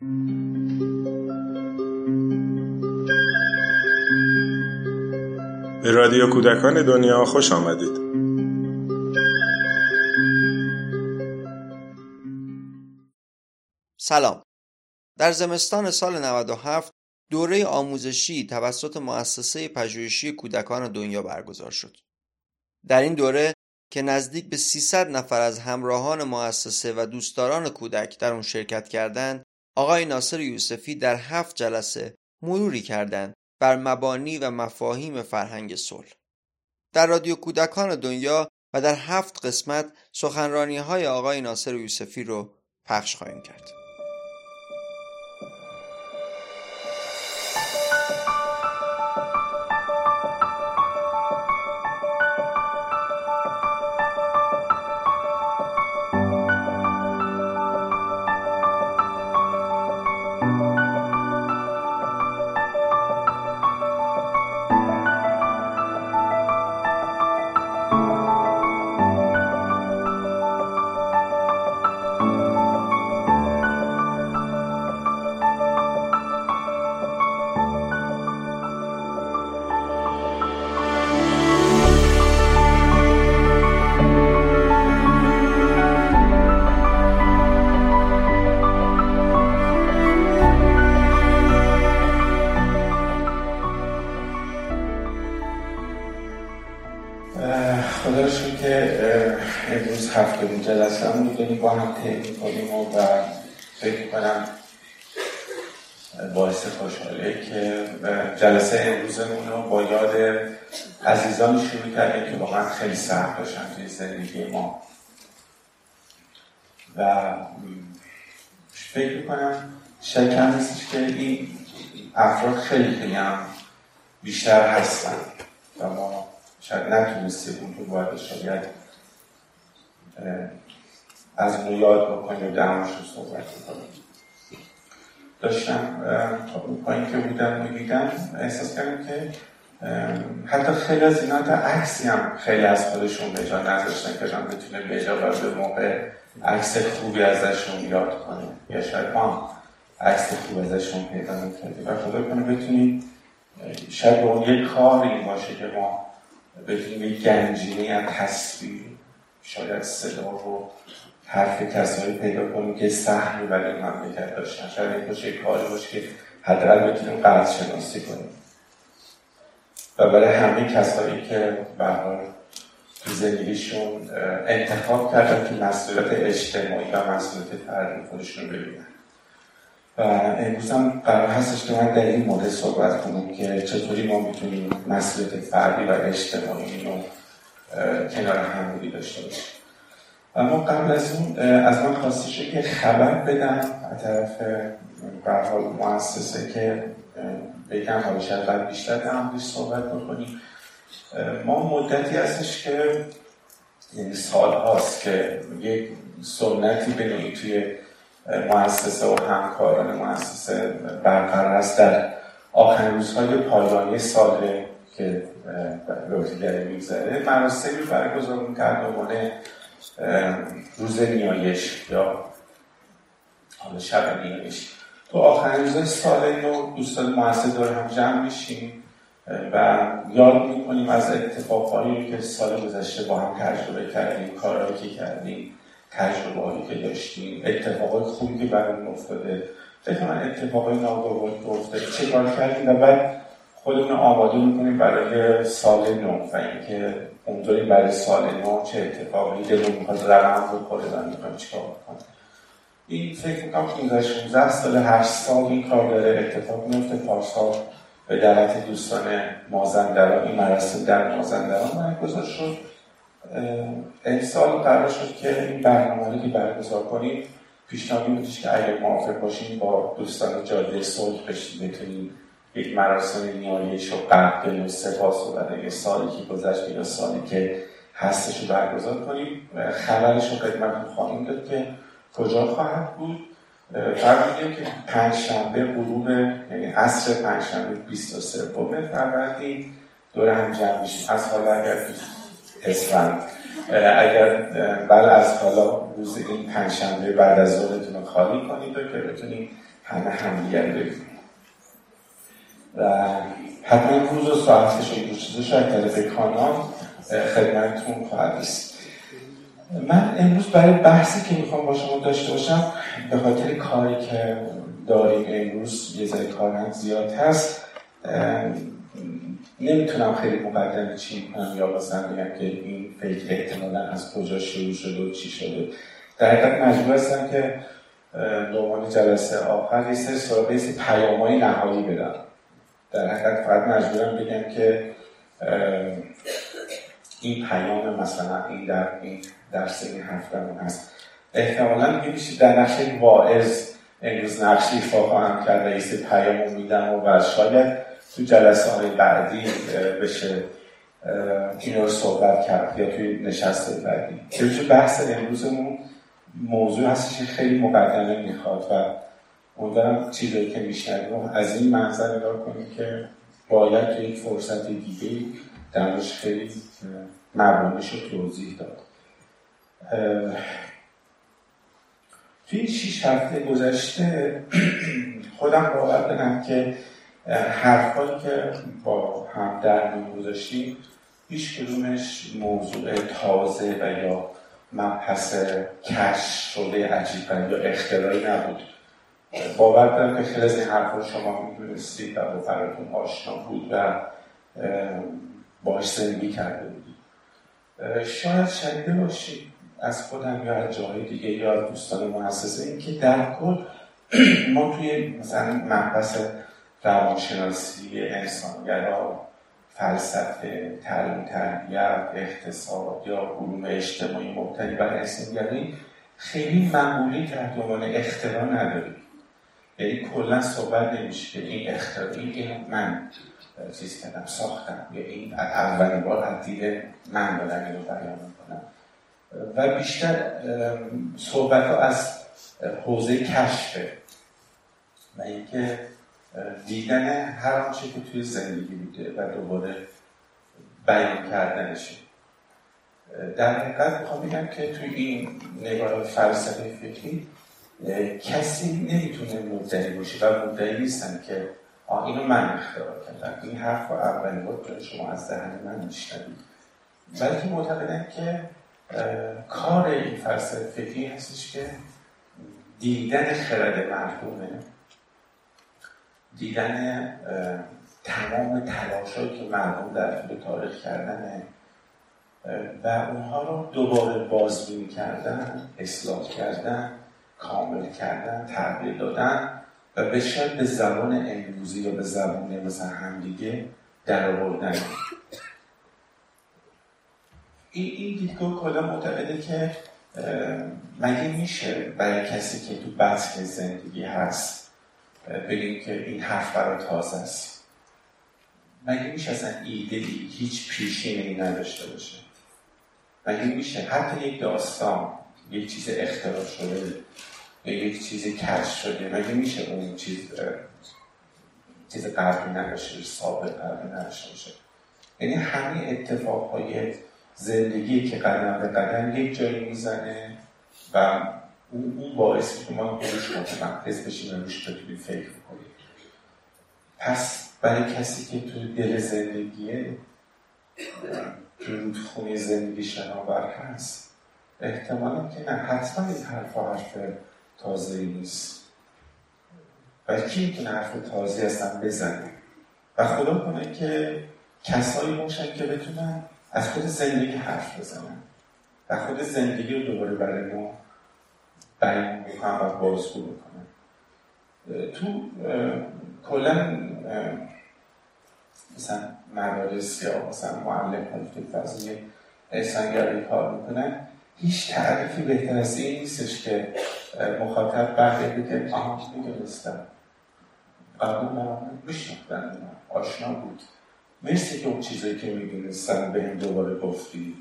به رادیو کودکان دنیا خوش آمدید سلام در زمستان سال 97 دوره آموزشی توسط مؤسسه پژوهشی کودکان دنیا برگزار شد. در این دوره که نزدیک به 300 نفر از همراهان مؤسسه و دوستداران کودک در اون شرکت کردند، آقای ناصر یوسفی در هفت جلسه مروری کردند بر مبانی و مفاهیم فرهنگ صلح. در رادیو کودکان دنیا و در هفت قسمت سخنرانی های آقای ناصر یوسفی رو پخش خواهیم کرد. خیلی سخت داشتن توی زندگی ما. و فکر می‌کنم شکر نیستش که این افراد خیلی خیلی هم بیشتر هستن و ما شاید نتونستیم اون رو باید شاید از اون یاد بکنیم و درمش رو صحبت بکنیم. داشتم تا اون پایین که بودم می‌دیدم احساس کردم که حتی خیلی از اینا تا عکسی هم خیلی از خودشون به جا نذاشتن که جان بتونه به جا و به موقع عکس خوبی ازشون یاد کنه یا شاید ما عکس خوب ازشون پیدا می‌کردیم و خدا کنه بتونیم شاید به اون یک کار این باشه که ما بتونیم یک گنجینه از تصویر شاید صدا و حرف کسایی پیدا کنیم که سهمی برای مملکت داشتن. شاید این باشه کاری باشه که حداقل بتونیم قرض شناسی کنیم. و برای همه کسایی که برحال تو زندگیشون انتخاب کردن که مسئولیت اجتماعی و مسئولیت فردی خودشون ببینن. و امروز هم قرار هستش که من در این مورد صحبت کنم که چطوری ما می‌تونیم مسئولیت فردی و اجتماعی رو کنار هم داشته باشیم. اما قبل از اون از من خواسته شد که خبر بدم از طرف برحال مؤسسه که بگم شاید بعد بیشتر در صحبت بکنیم. ما مدتی هستش که یعنی سال هاست که یک سنتی به توی مؤسسه و همکاران مؤسسه برقرار است. در آخرین روزهای پایانی سال که روزی میگذره. مراسمی برگزار می‌کرد عنوان روز نیایش یا حالا شب نیایش. تو آخرین روز سال نو دوستان مؤسسه داره هم جمع میشیم و یاد می‌کنیم از اتفاقهایی که سال گذشته با هم تجربه کردیم کارهایی که کردیم تجربه که داشتیم اتفاقای خوبی که برای افتاده. فکر من اتفاقای ناگواری که افتاده. چه کار کردیم؟ و بعد خودمون آماده می‌کنیم برای سال نو و اینکه امیدواریم برای سال نو چه اتفاقی دلمون می‌خواد رقم بخوره و می‌خوایم چیکار این فکر می‌کنم 15 16 سال 8 سال این کار داره. اتفاق میفته پارسال به دعوت دوستان مازندران این مراسم در مازندران برگزار شد. امسال قرار شد که این برنامه که برگزار کنیم پیشنهاد بودش که اگر موافق باشیم با دوستان جاده صلح بشیم بتونیم یک مراسم نیایش و قدر و سپاس و برای سالی که گذشت یا سالی که هستش رو برگزار کنیم. خبرش رو خدمتتون خواهیم داد که کجا خواهد بود؟ فرمودیم که پنجشنبه غروب یعنی عصر پنجشنبه 23 فروردین دور هم جمع میشیم. از حالا اگر اسفند اگر بله از حالا روز این پنجشنبه بعد از ظهرتون رو خالی کنید و که بتونید همه همدیگر ببینید و حتما روز و ساعتش و چیزش به کانال خدمتتون خواهد است من امروز برای بحثی که می‌خوام با شما داشته باشم به خاطر کاری که داریم امروز یه ذره کار زیاد هست نمی‌تونم خیلی مقدمه چی کنم یا مثلا بگم که این فکر احتمالا از کجا شروع شده و چی شده. در حقیقت مجبور هستم که عنوان جلسه آخر یه سری سراغ یه پیام های نهایی بدم. در حقیقت فقط مجبورم بگم که این پیام مثلا این در این درس این هفتمون هست. احتمالا میشه در نقش واعظ امروز نقشی ایفا خواهم کرد یه پیام میدم و شاید تو جلسه های بعدی بشه این رو صحبت کرد یا توی نشست بعدی. چون بحث امروزمون موضوع هستش که خیلی مقدمه می‌خواد و امیدوارم چیزایی که میشنویم از این منظر نگاه کنیم که باید توی یک فرصت دیگه درش خیلی مبانش رو توضیح داد. توی شیش هفته گذشته خودم باور دارم که حرفایی که با هم در گذاشتیم هیچ کدومش موضوع تازه و یا مبحث کش شده عجیب یا اختراعی نبود. باور دارم که خیلی از این حرفا شما می‌دونستید و براتون آشنا بود و باش زندگی کرده بودید شاید شنیده باشید از خودم یا از جای دیگه یا دوستان مؤسسه این که در کل ما توی مثلا مبحث روانشناسی انسانگرا فلسفه تعلیم تربیت اقتصاد یا علوم اجتماعی مبتنی بر انسانگرایی خیلی معمولی تحت عنوان اختراع نداریم. یعنی کلا صحبت نمیشه که این اختراعی این من چیز کردم ساختم. یا این اولین بار از دید من دارم بیان می‌کنم. و بیشتر صحبت ها از حوزه کشفه و اینکه دیدن هر آنچه که توی زندگی بوده و دوباره بیان کردنشه در حقیقت می‌خوام بگم که توی این نگاه فلسفه فکری کسی نمی‌تونه مدعی باشه و مدعی نیستن که اینو من اختراع کردم. این حرف رو اولین بار شما از دهن من میشنوید بلکه معتقدن که کار این فلسفه فکری هستش که دیدن خرد مرحومه دیدن تمام تلاشهایی که مردم در طول تاریخ کردن و اونها رو دوباره بازبینی کردن اصلاح کردن کامل کردن تغییر دادن. و شاید به زبان امروزی یا به زبان مثلا همدیگه در آوردن این, این دیدگاه کلا معتقده که مگه میشه برای کسی که تو بسک زندگی هست بگیم که این حرف برای تازه است؟ مگه میشه اصلا ایده هیچ پیشینی نداشته باشه؟ مگه میشه حتی یک داستان یک چیز اختراع شده یا یک چیز کش شده مگه میشه اون چیز چیز قبلی نداشته ثابت قبلی نداشته باشه یعنی همه اتفاقهای زندگی که قدم به قدم یک جایی می‌زنه و اون باعث که ما روش متمرکز بشیم و روش بتونیم فکر کنیم. پس برای کسی که توی دل زندگیه تو رودخونه زندگی شناور هست احتمالا که نه. حتما این حرف حرف تازه نیست. و کی می‌تونه حرف تازه هستن بزنه و خدا کنه که کسایی باشن که بتونن از خود زندگی حرف بزنن. و خود زندگی رو دوباره برای ما بیان بکنن و بازگو بکنن. تو کلا مثلا مدارس یا مثلا معلم ها تو فضای احسانگرایی کار می‌کنن. هیچ تعریفی بهتر از این نیستش که مخاطب بعد بگه آها می‌دونستم. قبل من میشناختن آشنا بود. مرسی که اون چیزایی که می‌دونستم به هم دوباره گفتی.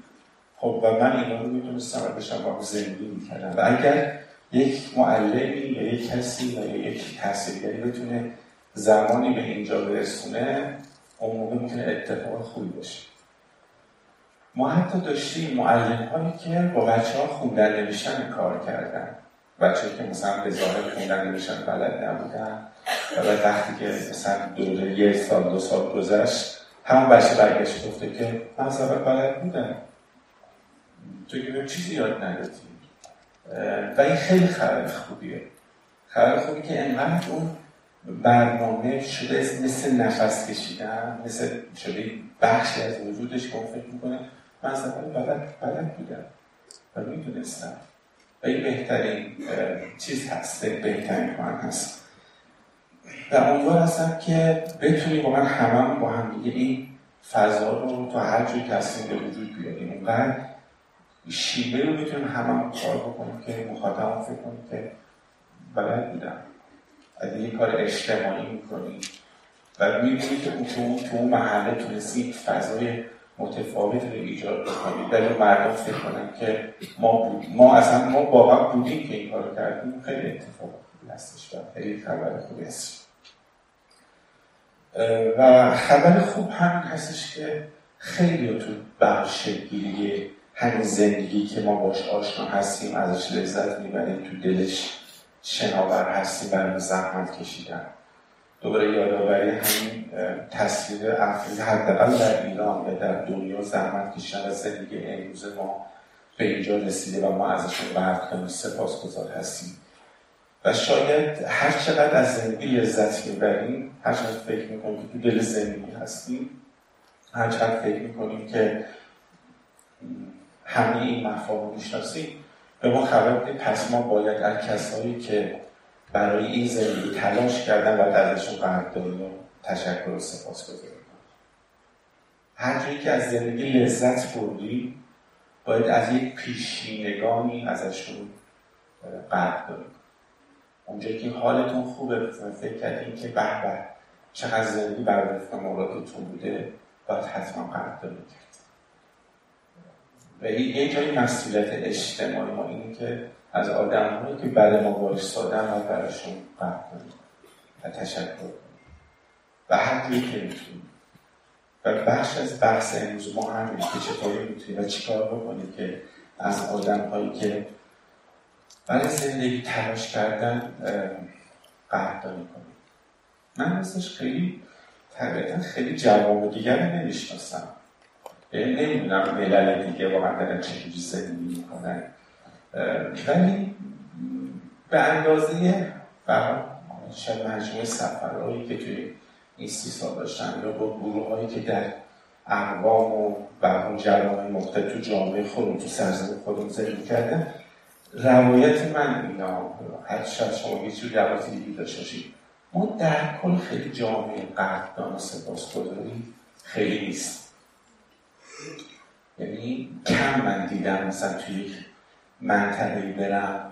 خب و من اینا رو می‌دونستم و بشم با زندگی می‌کردم. و اگر یک معلمی یا یک کسی یا یک تحصیلگری بتونه زمانی به اینجا برسونه اون موقع می‌تونه اتفاق خوبی باشه. ما حتی داشتیم معلم هایی که با بچه ها خوندن نوشتن کار کردن. بچه که مثلا به ظاهر خوندن نمیشن بلد نبودن. و بعد وقتی که مثلا دوره یک سال دو سال گذشت همون بچه برگشت گفته که من اول بلد بودم. تو که چیزی یاد ندادی. و این خیلی خبر خوبیه. خبر خوبی که انقدر اون برنامه شده مثل نفس کشیدن مثل شده بخشی از وجودش که فکر می‌کنه من اول بلد, بلد بودم و می‌دونستم. و این بهترین چیز هست بهترین کار هست. و امیدوار هستم که بتونیم واقعا همه با هم دیگه این فضا رو تا هر جوی تصمیم به وجود بیاریم. اونقدر شیوه رو بتونیم همه کار بکنیم که مخاطب فکر کنیم که بلد بودم. یه کار اجتماعی می‌کنیم. و می‌بینی که تو تو اون محله تونستی فضای متفاوت رو ایجاد بکنید ولی مردم فکر کنن که ما بود ما اصلا ما واقعا بودیم که این کار کردیم. خیلی اتفاق هستش و خیلی خبر خوبی هست. و خبر خوب همین هستش که خیلی تو بخش گیری همین زندگی که ما باش آشنا هستیم ازش لذت می‌بریم تو دلش شناور هستیم برای زحمت کشیدن. دوباره یادآوری همین تصویر افراد حداقل در ایران و در دنیا زحمت کشیدن از زندگی امروز ما به اینجا رسیده و ما ازشون سپاس سپاسگزار هستیم. و شاید هر چقدر از زندگی لذت می‌بریم هر چقدر فکر می‌کنیم که تو دل زندگی هستیم هر چقدر فکر می‌کنیم که همه این مفاهیم می‌شناسیم به ما خبر پس ما باید از کسایی که برای این زندگی تلاش کردن و ازشون قدردانی و تشکر و سپاس گذاریم هر جایی که از زندگی لذت بردی باید از یک پیشینگانی ازشون قدردانی اونجایی که حالتون خوبه فکر کردیم که به به چقدر زندگی بر وفق مرادتون بوده باید حتما قدردانی کرد و یه جایی مسئولیت اجتماعی ما اینه که از آدم هایی که بعد ما وایستادن و براشون قرد کنیم و تشکر و هر که می‌تونیم. و بخش از بحث امروز ما همین که چطوری می‌تونیم و چیکار بکنیم که از آدم هایی که برای زندگی تلاش کردن قدردانی کنیم. من مثلش خیلی طبیعتا خیلی جواب دیگر نمی‌شناسم. یعنی نمی‌دونم ملل دیگه واقعا دارن چجوری زندگی می‌کنن. ولی به اندازه شاید مجموعه سفرهایی که توی این سی سال داشتن یا با گروه هایی که در اقوام و برهم جرامه مختلف تو جامعه خودم تو سرزمین خودم زندگی کردن روایت من اینا هر شاید شما یه جور روایت دیگه داشته ما در کل خیلی جامعه قدردان و سپاسگزاری خیلی نیست. یعنی کم من دیدم مثلا توی منطقه برم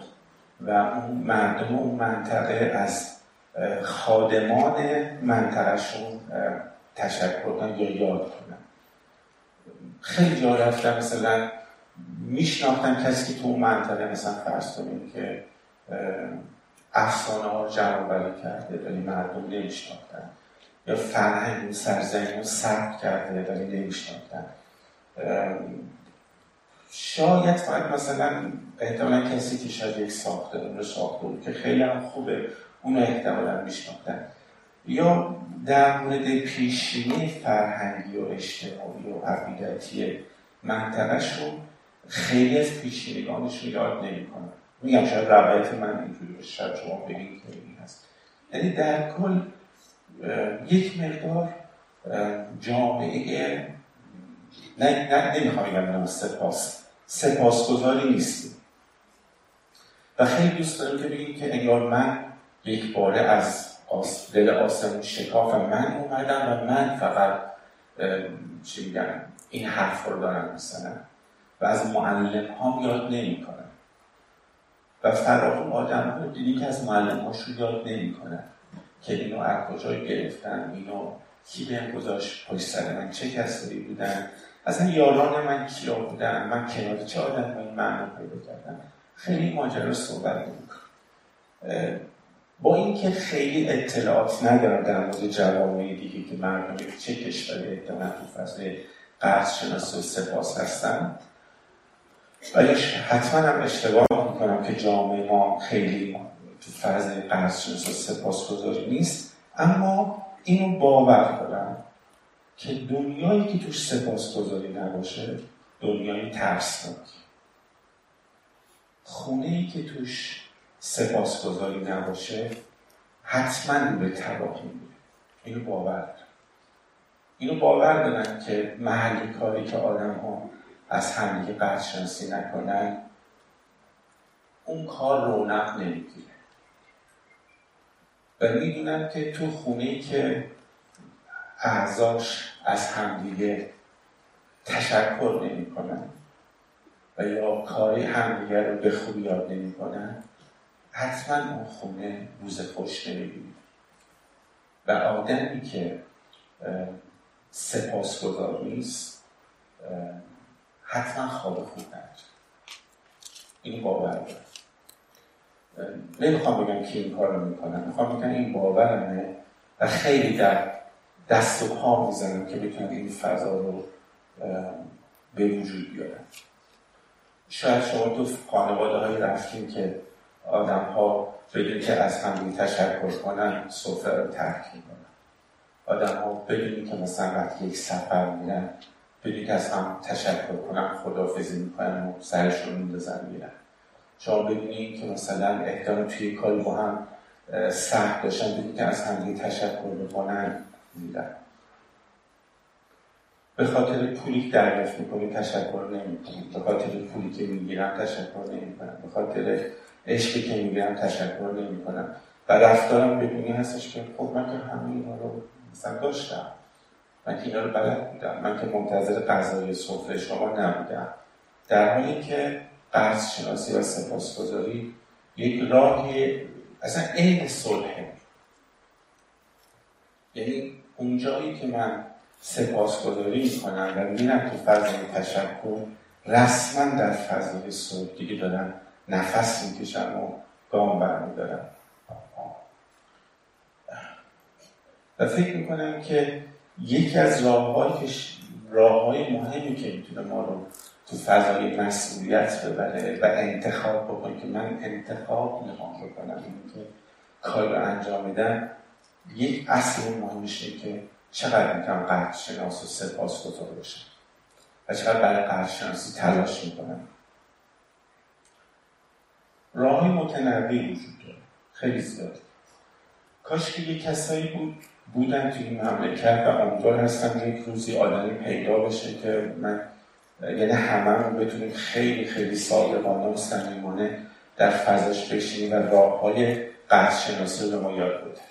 و اون مردم اون منطقه از خادمان منطقهشون تشکر کنن یا یاد کنن خیلی جا رفتم مثلا میشناختم کسی که تو اون منطقه مثلا فرض کنیم که افسانه ها رو جمع کرده ولی مردم نمیشناختن. یا فرهنگ اون سرزنگ رو ثبت کرده ولی نمیشناختن. شاید فقط مثلا احتمالا کسی که شاید یک ساخته رو ساخته بود که خیلی هم خوبه اونو احتمالا میشناختن. یا در مورد پیشینه فرهنگی و اجتماعی و عقیدتی منطقهشون خیلی از پیشینگانش رو یاد نمی‌کنن. میگم شاید روایت من اینجوری باشه شاید شما بگید که این هست. یعنی در کل یک مقدار جامعه نه نه نمی‌خوام بگم سپاس سپاسگزاری نیستیم و خیلی دوست داریم که بگیم که انگار من یک باره از دل آسمون شکاف من اومدم و من فقط چی میگم این حرف رو دارم میسنم و از معلم ها یاد نمی کنم و فراغون آدم ها دیدی که از معلم هاش رو یاد نمی کنن که اینو از کجا گرفتن؟ اینو کی به گذاشت؟ پشت سر من چه کسایی بودن؟ اصلا یاران من کیا بودن. من کنار چه آدم این معنی پیدا کردم؟ خیلی ماجرا صحبت نمی‌کنم با اینکه خیلی اطلاعات ندارم در مورد جوامع دیگه که مردم چه کشوری احتمالا تو فصل قرض شناسی و سپاس هستن. ولی حتما هم اشتباه می‌کنم که جامعه ما خیلی تو فاز قرضشناس و سپاسگزاری نیست. اما اینو باور کنم. که دنیایی که توش سپاسگزاری نباشه دنیای ترسناک خونه ای که توش سپاسگزاری نباشه حتما به تباهی میره. اینو باور دارم. اینو باور دارن که محلی کاری که آدم ها از همدیگه قدرشناسی نکنن اون کار رونق نمی‌گیره. و می‌دونن که تو خونه ای که اعضاش از همدیگه تشکر نمی‌کنن و یا کاری همدیگه رو به خوبی یاد نمی‌کنن حتما اون خونه روز خوش نمی‌بینه. و آدمی که سپاسگزار نیست حتما خواب خوب نداره. این باور نمی‌خوام بگم که این کار رو می‌کنم می‌خوام بگم این باورمه و خیلی در دست و پا می‌زنم که بتونم این فضا رو به وجود بیارم. شاید شما تو خانواده های رفتیم که آدم ها بدون که از هم تشکر کنن سفره رو ترک می‌کنن. آدم ها بدونی که مثلا وقتی یک سفر میرن بدون که از هم تشکر کنن خدافزی می‌کنن و سرشون میندازن میرن. شما بدونی که مثلا احتمال توی کاری با هم سخت داشتن بدون که از هم تشکر بکنن میرن به خاطر پولی که دریافت می‌کنی تشکر نمی‌کنی. به خاطر پولی که می‌گیرم تشکر نمی‌کنم. به خاطر عشقی که می‌گیرم تشکر نمی‌کنم. و رفتارم بدونی هستش که خب من که همه اینا رو مثلا داشتم. من که اینا رو بلد بودم. من که منتظر غذای سفره شما نبودم. در حالی که قرض شناسی و سپاسگزاری یک راهی اصلا عین صلحه یعنی اونجایی که من سپاسگزاری می‌کنم و میرم تو فضای تشکر رسما در فضای صلح دیگه دارم نفس می‌کشم و گام برمیدارم. و فکر می‌کنم که یکی از راههایی که های مهمی که می‌تونه ما رو تو فضای مسئولیت ببره و انتخاب بکنه که من انتخاب می‌خوام بکنم که کار رو انجام میدم یک اصل مهمش که چقدر می‌تونم قدر شناس و سپاس گذار باشم و چقدر برای قدر شناسی تلاش می‌کنم. راه متنوعی وجود داره. خیلی زیاد کاش که یه کسایی بود بودن توی این مملکت و امیدوار هستم یک روزی آدمی پیدا بشه که من یعنی همه بتونیم خیلی خیلی صادقانه و صمیمانه در فضاش بشینیم و راه های شناسی رو به ما یاد بده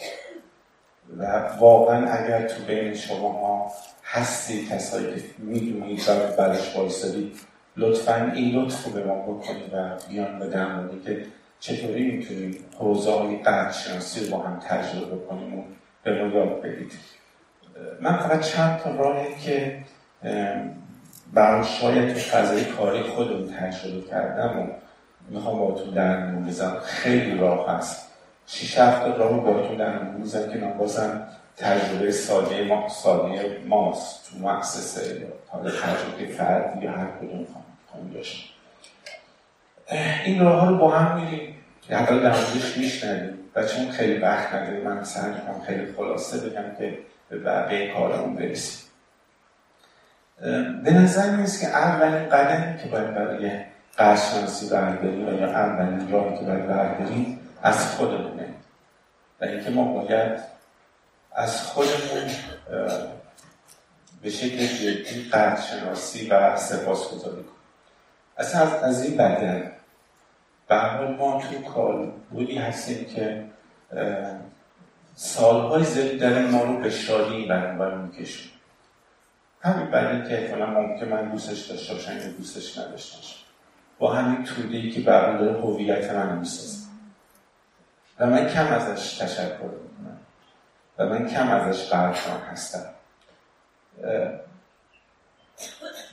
و واقعا اگر تو بین شما ها هستی کسایی که می‌دونید و برش بایستدید لطفا این لطف رو به ما بکنید و بیان به درمانی که چطوری می‌تونیم حوزه های شناسی رو با هم تجربه کنیم و به ما یاد بدید. من فقط چند تا راهی که برای شاید تو فضای کاری خودم تجربه کردم و می‌خوام با تو در بزنم خیلی راه هست. شیش هفت راه با تو در می‌زنم که من بازم تجربه ساده ما ساده ماست تو مؤسسه. حالا تجربه فرد یا هر کدوم خواهم داشت این راه ها رو با هم میریم. حتی در موردش میشنویم و چون خیلی وقت نداریم من سعی می‌کنم خیلی خلاصه بگم که به بقیه کارمون برسیم. به نظر می‌رسه که اولین قدمی که باید برای قرشناسی برداریم و یا اولین راهی که باید برداریم از خودمونه. و اینکه ما باید از خودمون به شکل جدی قدرشناسی و سپاس گذاری کنیم اصلا از, این بدن به ما تو کار بودی هستیم که سالهای زیادی در ما رو به شادی برانور میکشون همین بعدی که احتمالا ممکن من دوستش داشته باشم یا دوستش نداشته باشم. با همین توده ای که برام داره هویت من می‌سازه. و من کم ازش تشکر می‌کنم. و من کم ازش قدردان هستم.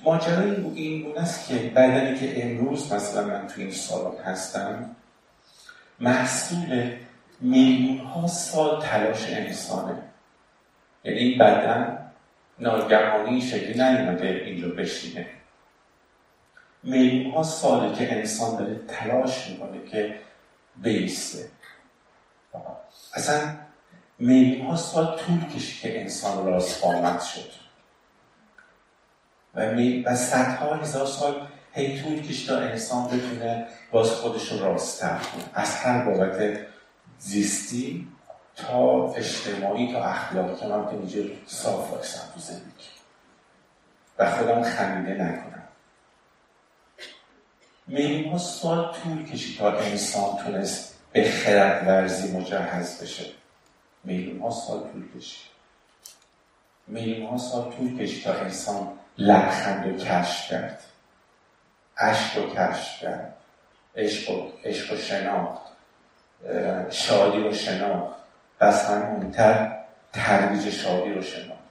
ماجرای این بود است که بدنی که امروز مثلا من تو این سالات هستم محصول میلیون ها سال تلاش انسانه. یعنی این بدن ناگهانی شکلی نیومده اینجا بشینه. میلیون ها ساله که انسان داره تلاش می‌کنه که بیسته. اصلا میلیون ها سال طول کشید که انسان راست آمد شد. و. و صدها هزار سال هی طول کشید تا انسان بتونه باز خودش رو راستتر کنه. از هر بابت زیستی تا اجتماعی تا اخلاقی که من اینجا صاف باشم تو زندگی. و خودم خمیده نکنم. میلیون ها سال طول کشید تا انسان تونست به خرد ورزی مجهز بشه. میلیون ها سال طول کشید. میلیون ها سال طول کشید تا انسان لبخند رو کشف کرد. عشق رو کشف کرد. عشق و, عشق و شناخت. شادی رو شناخت. بس همونتر ترویج شادی رو شناخت.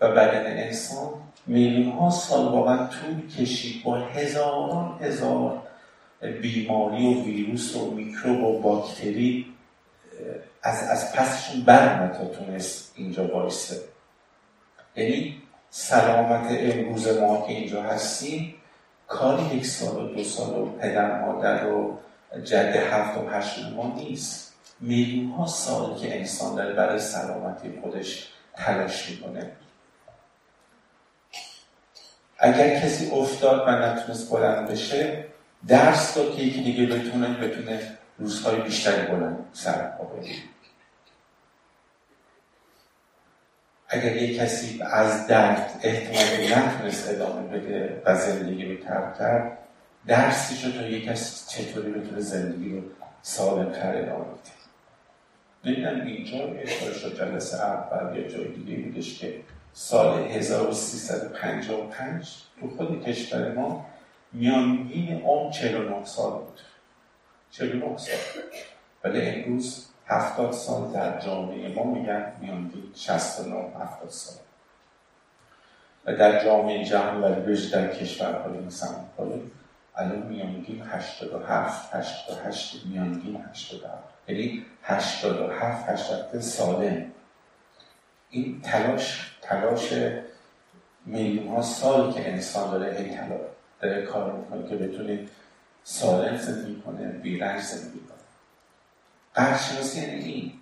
و بدن انسان میلیون ها سال واقعا طول کشید. با هزاران هزار بیماری و ویروس و میکروب و باکتری از, از پسشون برمد تا تونست اینجا بایسته یعنی سلامت امروز ما که اینجا هستیم کاری یک سال و دو سال و پدر مادر و جد هفت و هشت ما نیست. میلیون ها سال که انسان داره برای سلامتی خودش تلاش می‌کنه. اگر کسی افتاد و نتونست بلند بشه درس داد که یکی دیگه بتونه بتونه روزهای بیشتری بلند سر پا اگر یک کسی از درد احتمال نتونست ادامه بده و زندگی رو ترک کرد درسی شد تا یک کسی چطوری بتونه زندگی رو سالم تر ادامه بده. ببینم اینجا اشاره شد جلسه اول یا جای دیگه بودش که سال 1355 تو خود کشور ما میانگین عمر 49 سال بود. 49 سال. ولی امروز هفتاد سال در جامعه ما میگن میانگین 69 هفتاد سال. و در جامعه جهان و بهش در کشورهای مثل الان میانگین 87 88 میانگین 87 یعنی 87 87 سالم این تلاش تلاش میلیون ها سال که انسان داره هی داره کار می‌کنه که بتونه سالم زندگی کنه بیرنج زندگی کنه. قدرشناسی یعنی این.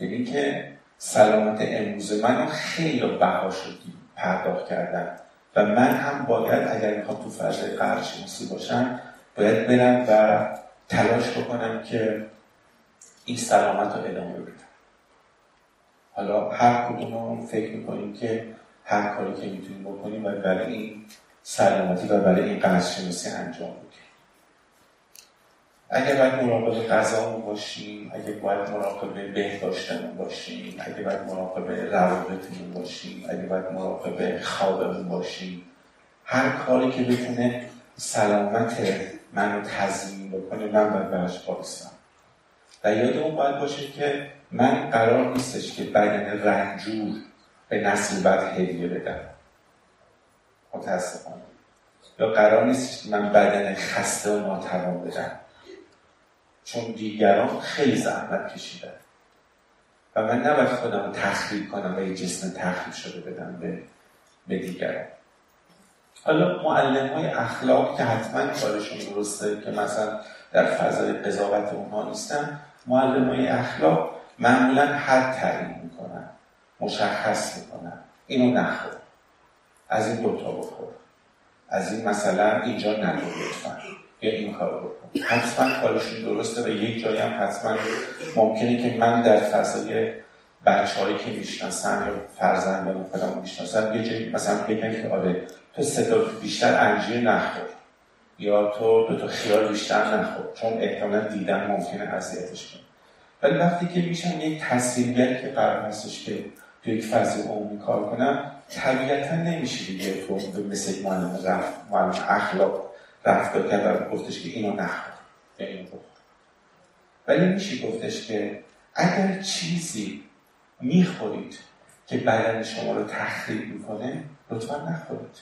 یعنی که سلامت امروز من خیلی بها شدی پرداخت کردن. و من هم باید اگر می‌خوام تو فضای قدرشناسی باشم باید برم و تلاش بکنم که این سلامت رو ادامه بدم. حالا هر کدوم فکر می‌کنیم که هر کاری که می‌تونیم بکنیم و برای این سلامتی و برای این قدرشناسی انجام بدیم. اگه باید مراقب غذامون باشیم اگه باید مراقب بهداشتمون باشیم اگه باید مراقب روابطمون باشیم اگه باید مراقب خوابمون باشیم هر کاری که بتونه سلامت منو تضمین بکنه من باید براش بایستم و یادمون باید باشه که من قرار نیستش که بدن رنجور به نسل بعد هدیه بدم. متاسفانه یا قرار نیستش که من بدن خسته و ناتوان بدم. چون دیگران خیلی زحمت کشیدن. و من نباید خودم تخریب کنم و یه جسم تخریب شده بدم به, به دیگران. حالا معلم های اخلاق که حتما کارشون درسته که مثلا در فضای قضاوت اونها نیستن معلم های اخلاق معمولا حد تعیین می‌کنن مشخص می‌کنن. اینو نخور از این دوتا بخور از این مثلا اینجا نگو لطفا. یا این کار بکن. حتما کارشون درسته و یک جایی هم حتما ممکنه که من در فضای بچه هایی که می‌شناسم یا فرزندان خودم می‌شناسم یه جایی مثلا بگم که آره تو صدا بیشتر انجیر نخور. یا تو دو تا خیال بیشتر نخور. چون احتمالا دیدن ممکنه اذیتش کنه. ولی وقتی که میشم یک تصویرگر که قرار هستش که تو یک فضای عمومی کار کنم طبیعتا نمیشه دیگه تو مثل معلم رفت معلم اخلاق رفتار کرد و گفتش که اینو نخور. اینو بخور ولی میشه گفتش که اگر چیزی می‌خورید که بدن شما رو تخریب می‌کنه لطفا نخورید.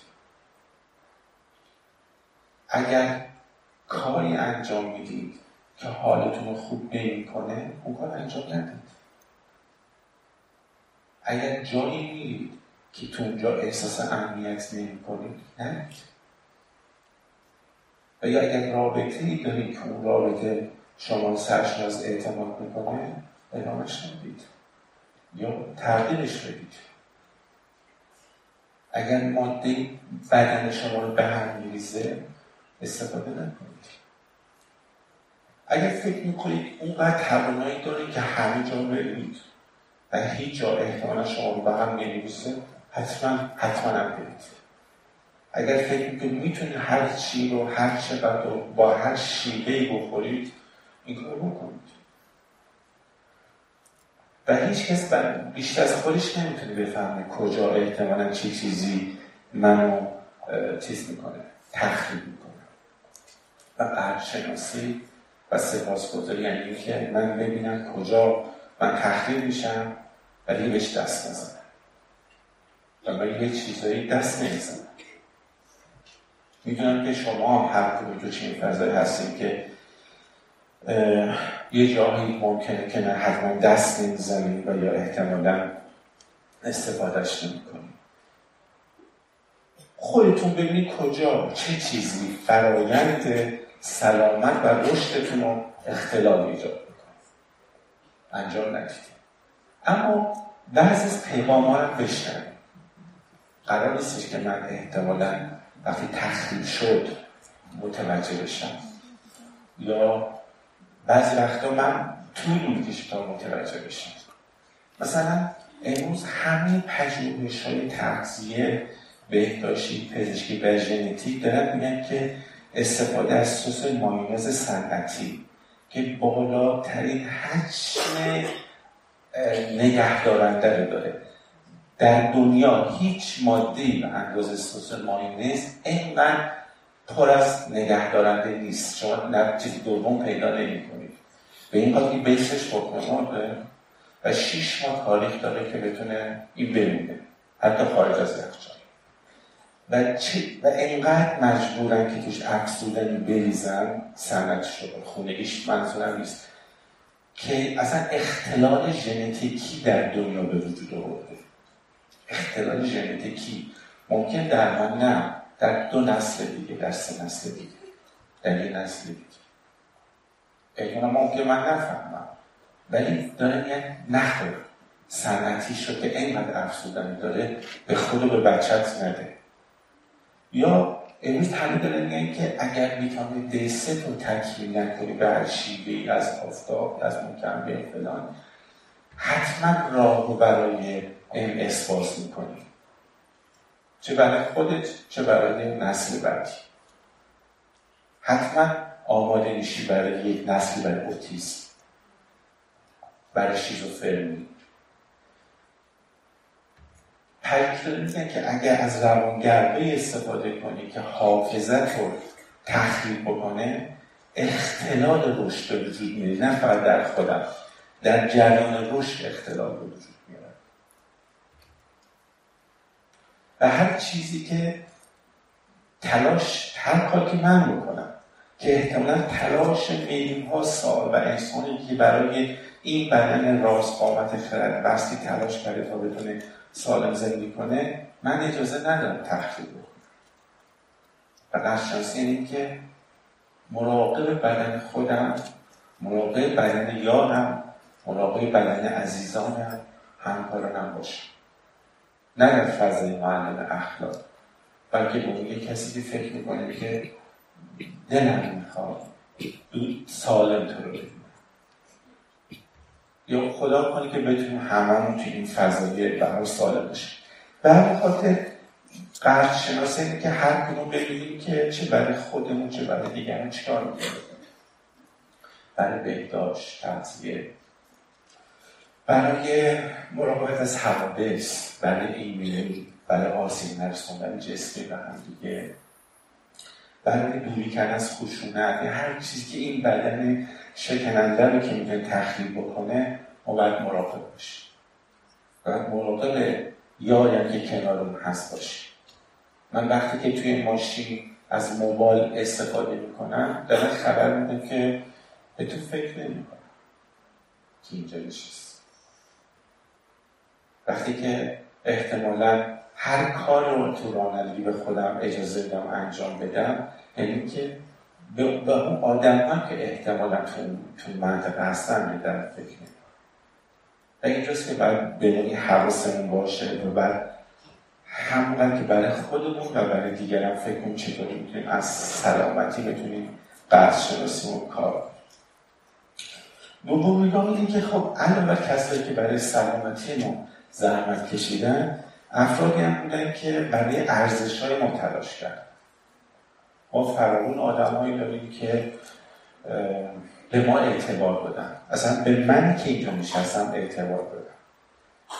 اگر کاری انجام می‌دید که حالتون رو خوب نمی‌کنه اون کار انجام ندید. اگر جایی میرید که تو اونجا احساس امنیت نمی کنید نه؟ و یا اگر رابطه ای دارید که اون رابطه شما سرشناس اعتماد می‌کنه ادامهش ندید یا تغییرش بدید. اگر ماده بدن شما رو به هم میریزه استفاده نکنید. اگر فکر می‌کنید اونقدر توانایی دارید که همه جا برید و هیچ جا احتمالا شما رو به هم نمیریزه حتما حتما هم برید اگر فکر می‌کنید می‌تونید هر چی رو هر چقدر رو با هر شیوهی بخورید این کار بکنید. و هیچ کس بیشتر از خودش نمی‌تونه بفهمه کجا احتمالا چه چی چیزی منو چیز می‌کنه تخریب می‌کنه. و قلب شناسی و سپاسگزاری یعنی که من ببینم کجا من تخریب میشم ولی بهش دست نزنم. و من یه چیزایی دست نمی‌زنم. می‌دونم که شما هم هر کدوم تو چین فضایی هستیم که یه جایی ممکنه که نه حتما دست نمی‌زنید و یا احتمالا استفادهش نمی‌کنید. خودتون ببینید کجا چه چیزی فرایند سلامت و رشدتون رو اختلال ایجاد می‌کنه. انجام ندید. اما بعضی از پیغام ها رو بشنوید. قرار نیستش که من احتمالا وقتی تخریب شد متوجه بشم. یا بعضی وقتا من طول می‌کشه تا متوجه بشم. مثلا امروز همه پژوهش های تغذیه بهداشتی پزشکی و ژنتیک دارن میگن که استفاده از سس مایونز صنعتی که بالاترین حجم نگهدارنده رو داره. در دنیا هیچ ماده به اندازه سس مایونز اینقدر پر از نگهدارنده نیست. شما چیز دوم پیدا نمی کنید به این خاطر بیسش حکم و شیش ماه تاریخ داره که بتونه این بمونه. حتی خارج از یخچال. و, چه و اینقدر مجبورن که توش افزودنی بریزن سند شده خونگیش منظورم نیست. که اصلا اختلال ژنتیکی در دنیا به وجود آورده. اختلال ژنتیکی ممکن در من نه در دو نسل دیگه در سه نسل دیگه در یه نسل دیگه. احتمالا ممکن من نفهمم. ولی داره میگن نخور سنتی شد که اینقدر افزودنی داره به خود به بچت نده. یا امروز همه دارن میگن که اگر ویتامین دی 3 رو تکمیل نکنی به هر شیوه از آفتاب از مکمل فلان حتما راه برای ام باز می‌کنی چه برای خودت چه برای نسل بعدی. حتما آماده میشی برای یک نسل برای اوتیسم برای شیزوفرنی. پریکتور میگن که اگر از روانگرده استفاده کنی که حافظت رو تخریب بکنه اختلال رشد به وجود میره نه فقط در خودم در جریان رشد اختلال به و هر چیزی که تلاش هر کار که من بکنم که احتمالا تلاش میلیون ها سال و انسانی که برای این بدن راست قامت خرد بستی تلاش کرده تا بتونه سالم زندگی کنه من اجازه ندارم تخریب بکنم. و قشنسی این که مراقب بدن خودم مراقب بدن یارم مراقب بدن عزیزانم همکارانم باشم. نه در فضای معلم اخلاق بلکه به یه کسی که فکر می‌کنه که دلم می‌خواد سالم تو رو یا خدا کنه که بتونیم هممون توی این فضای برای سالم باشیم به همین خاطر قرد شناسه که هر کدوم ببینیم که چه برای خودمون چه برای دیگران چیکار می‌کنیم. برای بهداشت تغذیه. برای مراقبت از حوادث برای ایمیل برای آسیب نرسوندن جسمی به هم دیگه برای دوری کردن از خشونت هر چیزی که این بدن شکننده رو که می‌تونه تخریب بکنه ما باید مراقب باشیم. باید مراقب یاریم که کنارم هست باشیم. من وقتی که توی ماشین از موبایل استفاده می‌کنم دارم خبر میدم که به تو فکر نمی‌کنم که اینجا نشست وقتی که احتمالا هر کار رو تو رانندگی به خودم اجازه بدم انجام بدم یعنی که به, اون آدم هم که احتمالا تو, تو منطقه هستن میدن فکر و اینجاست که باید به نوعی حواسمون باشه و بعد همونقدر که برای خودمون و برای دیگران فکر کنیم چطوری می‌تونیم از سلامتی بتونیم قدر شناسیمون کار دوم نگاه که خب علاوه کسایی که برای سلامتی ما زحمت کشیدن افرادی هم بودن که برای ارزش های ما تلاش کرد ما فرامون آدم داریم که به ما اعتبار بدن اصلا به من که اینجا میشستم اعتبار بدن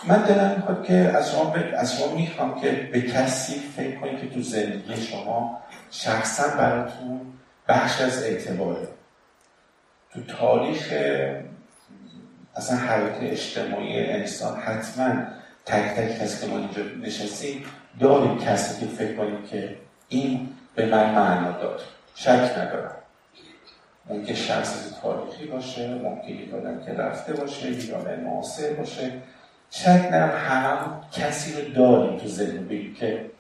من دلم می‌خواد که از شما, از شما می‌خوام که به کسی فکر کنید که تو زندگی شما شخصا براتون بخش از اعتباره. تو تاریخ اصلا حیات اجتماعی انسان. حتما تک تک کسی که ما اینجا نشستیم داریم کسی که فکر کنیم که این به من معنا داد. شک ندارم. ممکن شخص تاریخی باشه ممکن یک آدم که رفته باشه یک آدم معاصر باشه. شک ندارم. همه کسی رو داریم تو ذهن بگیم که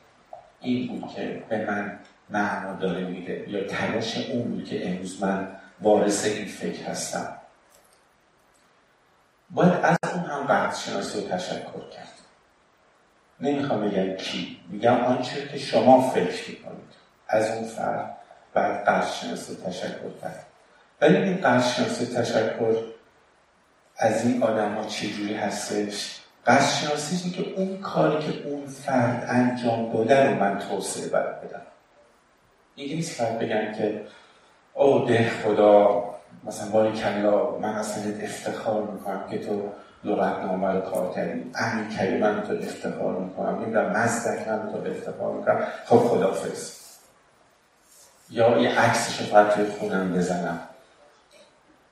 این بود که به من معنا داره میده یا تلاش اون بود که امروز من وارث این فکر هستم. باید از اون هم قدر شناسی رو تشکر کرد. نمی‌خوام بگم کی میگم آنچه که شما فکر کنید از اون فرد باید قدر شناسی تشکر کرد. ولی این قدر شناسی تشکر از این آدم ها چجوری هستش؟ قدر شناسی که اون کاری که اون فرد انجام داده رو من توسعه برد بدم. این نیست فرد بگم که او ده خدا مثلا باری کلا من اصلا افتخار می‌کنم که تو لغت نامه رو کار کردی. امین کردی من تو افتخار می‌کنم. نمی‌دونم مزدک من تو افتخار می‌کنم. خب خدافز یا یه عکسش رو فقط توی خونم بزنم.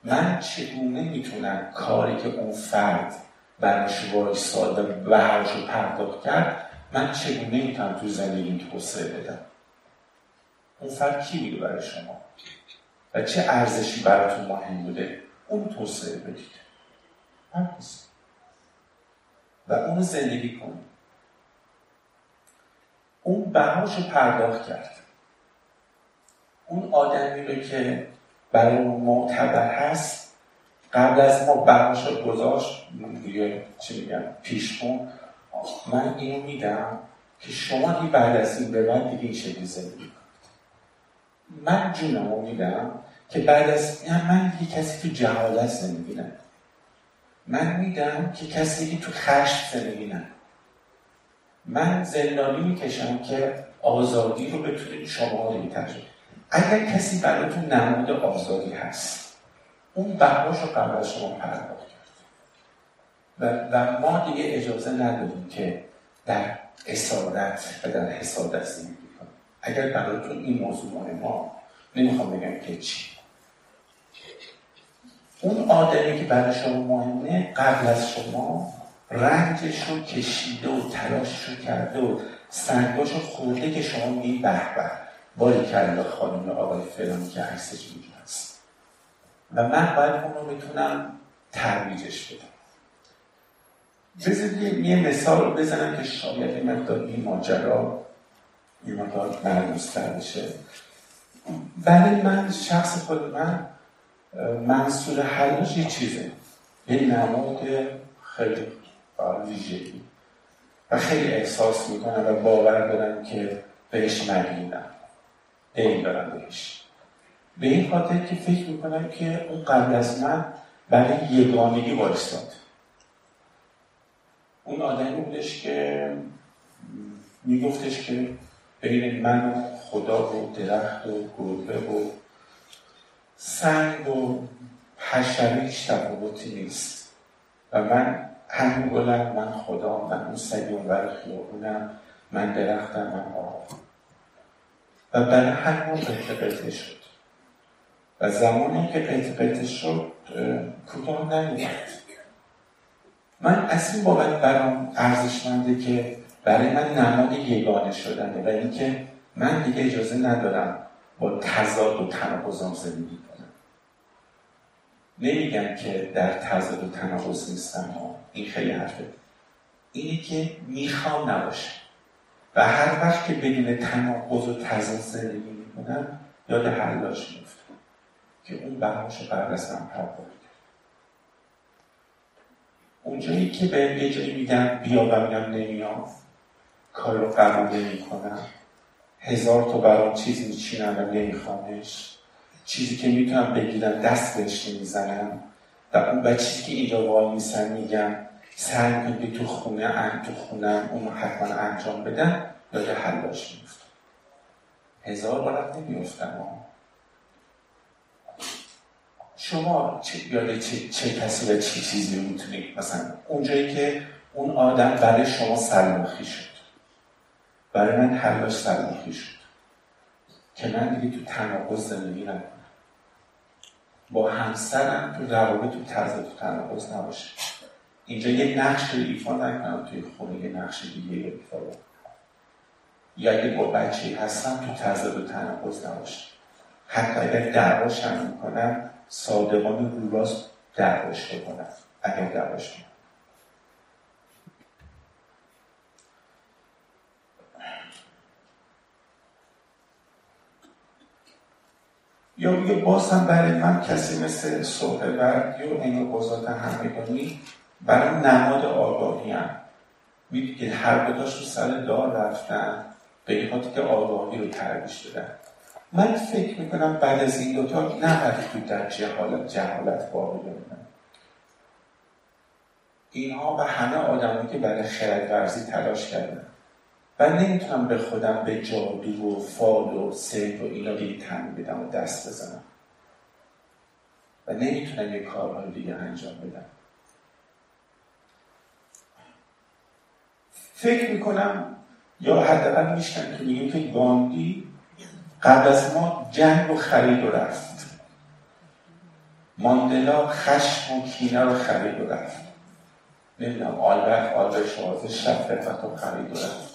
من چگونه می‌تونم کاری که اون فرد براش وایساده بهرش رو پرداخت کرد من چگونه می‌تونم تو زندگی توسعه بدم؟ اون فرد کی بوده برای شما؟ و چه ارزشی براتون مهم بوده اون توسعه بدید. و اون زندگی کنید اون بهاش رو پرداخت کرد. اون آدمی رو که برای اون معتبر هست قبل از ما بهاش رو گذاشت دیگه چی میگم پیش کن من اینو میدم که شما دیگه بعد از این به بعد دیگه این شکلی زندگی من جونم میدم که بعد از من یه کسی تو جهالت زندگی نه من میدم که کسی که تو خشم زندگی نه من زندانی می‌کشم که آزادی رو بتونید شما رو اگر کسی براتون نمود آزادی هست اون بهاش رو قبل شما پرداخت و, و ما دیگه اجازه نداریم که در اسادت و در حسادت زندگی اگر براتون این موضوع ما نمی‌خوام بگم که چی. اون آدمی که برای شما مهمه قبل از شما رنجش رو کشیده و تلاشش رو کرده و سنگاش رو خورده که شما می به به باری کرده خانم آقای فلانی که عکسش اینجا هست. و من باید اون رو می‌تونم ترویجش بدم. بذارید یه مثال رو بزنم که شاید این مقدار این ماجرا این مقدار مرموزتر بشه برای من شخص خود من منصور حلاش یه چیزه. یه نماد خیلی ویژگی و خیلی احساس می‌کنم و باور دارم که بهش مدینم این دارم بهش. به این خاطر که فکر می‌کنم که اون قبل از من برای یگانگی وایستاد. اون آدمی بودش که میگفتش که بین من و خدا و درخت و گربه و سنگ و حشره تفاوتی نیست. و من همین گلم من خدا من اون اون بر خیابونم من درختم من آب. و برای همون قطع شد. و زمانی که قطع شد کوتاه نمیاد من از این برام ارزشمنده که برای من نماد یگانه شدنه و اینکه من دیگه اجازه ندارم با تضاد و تناقضم زندگی کنم. نمیگم که در تضاد و تناقض نیستم این خیلی حرفه. اینه که می‌خوام نباشه و هر وقت که بدون تناقض و تضاد زندگی می‌کنم یاد حلاش میفتم که اون بهاش بعد از من اونجایی که به یه جایی میگن بیا و میگم نمیام کار رو قبول نمی کنم هزار تا برام چیز میچینم و نمیخوامش چیزی که می‌تونم بگیرم دست بهش نمی‌زنم. و اون به چیزی که اینجا وای میسن میگم سعی کنید تو خونه ان تو خونم اونو حتما انجام بدم یاد حلاش میفتم هزار بارت نمیفتم شما چه یاد چه, چه کسی و چه چیزی رو می‌تونید مثلا اونجایی که اون آدم برای شما سلمخی شد. برای من حلاش سلمخی شد. که من دیگه تو تناقض زندگی نکنم با همسرم تو روابط تو تضاد تو تناقض نباشه. اینجا یه نقش رو ایفا نکنم توی خونه یه نقش دیگه ایفا رو یا اگه با بچه هستم تو تضاد و تناقض نباشه. حتی اگر دعواش هم می‌کنم صادقانه رو راست دعواش بکنم اگر دعواش کنم یا میگه باز هم برای من کسی مثل صبح برد یا این قضات همگانی برای نماد آگاهی هم. می‌دید که هر دوتاش رو سر دار رفتن به خاطر که آگاهی رو ترویش بدن من فکر می‌کنم بعد از این دوتا نباید تو در جهالت جهالت باقی بمونن. اینها و همه آدمایی که برای خرد ورزی تلاش کردن. و نمی‌تونم به خودم به جادو و فال و سیف و اینا دیگه تن بدم و دست بزنم. و نمی‌تونم یه کارهای دیگه انجام بدم. فکر می‌کنم یا حداقل میشتن که میگیم که گاندی قبل از ما جنگ و خرید و رفت. ماندلا خشم و کینه رو خرید و رفت. نمی‌دونم آلبرت آلبرت شوازه شفت و خرید و رفت.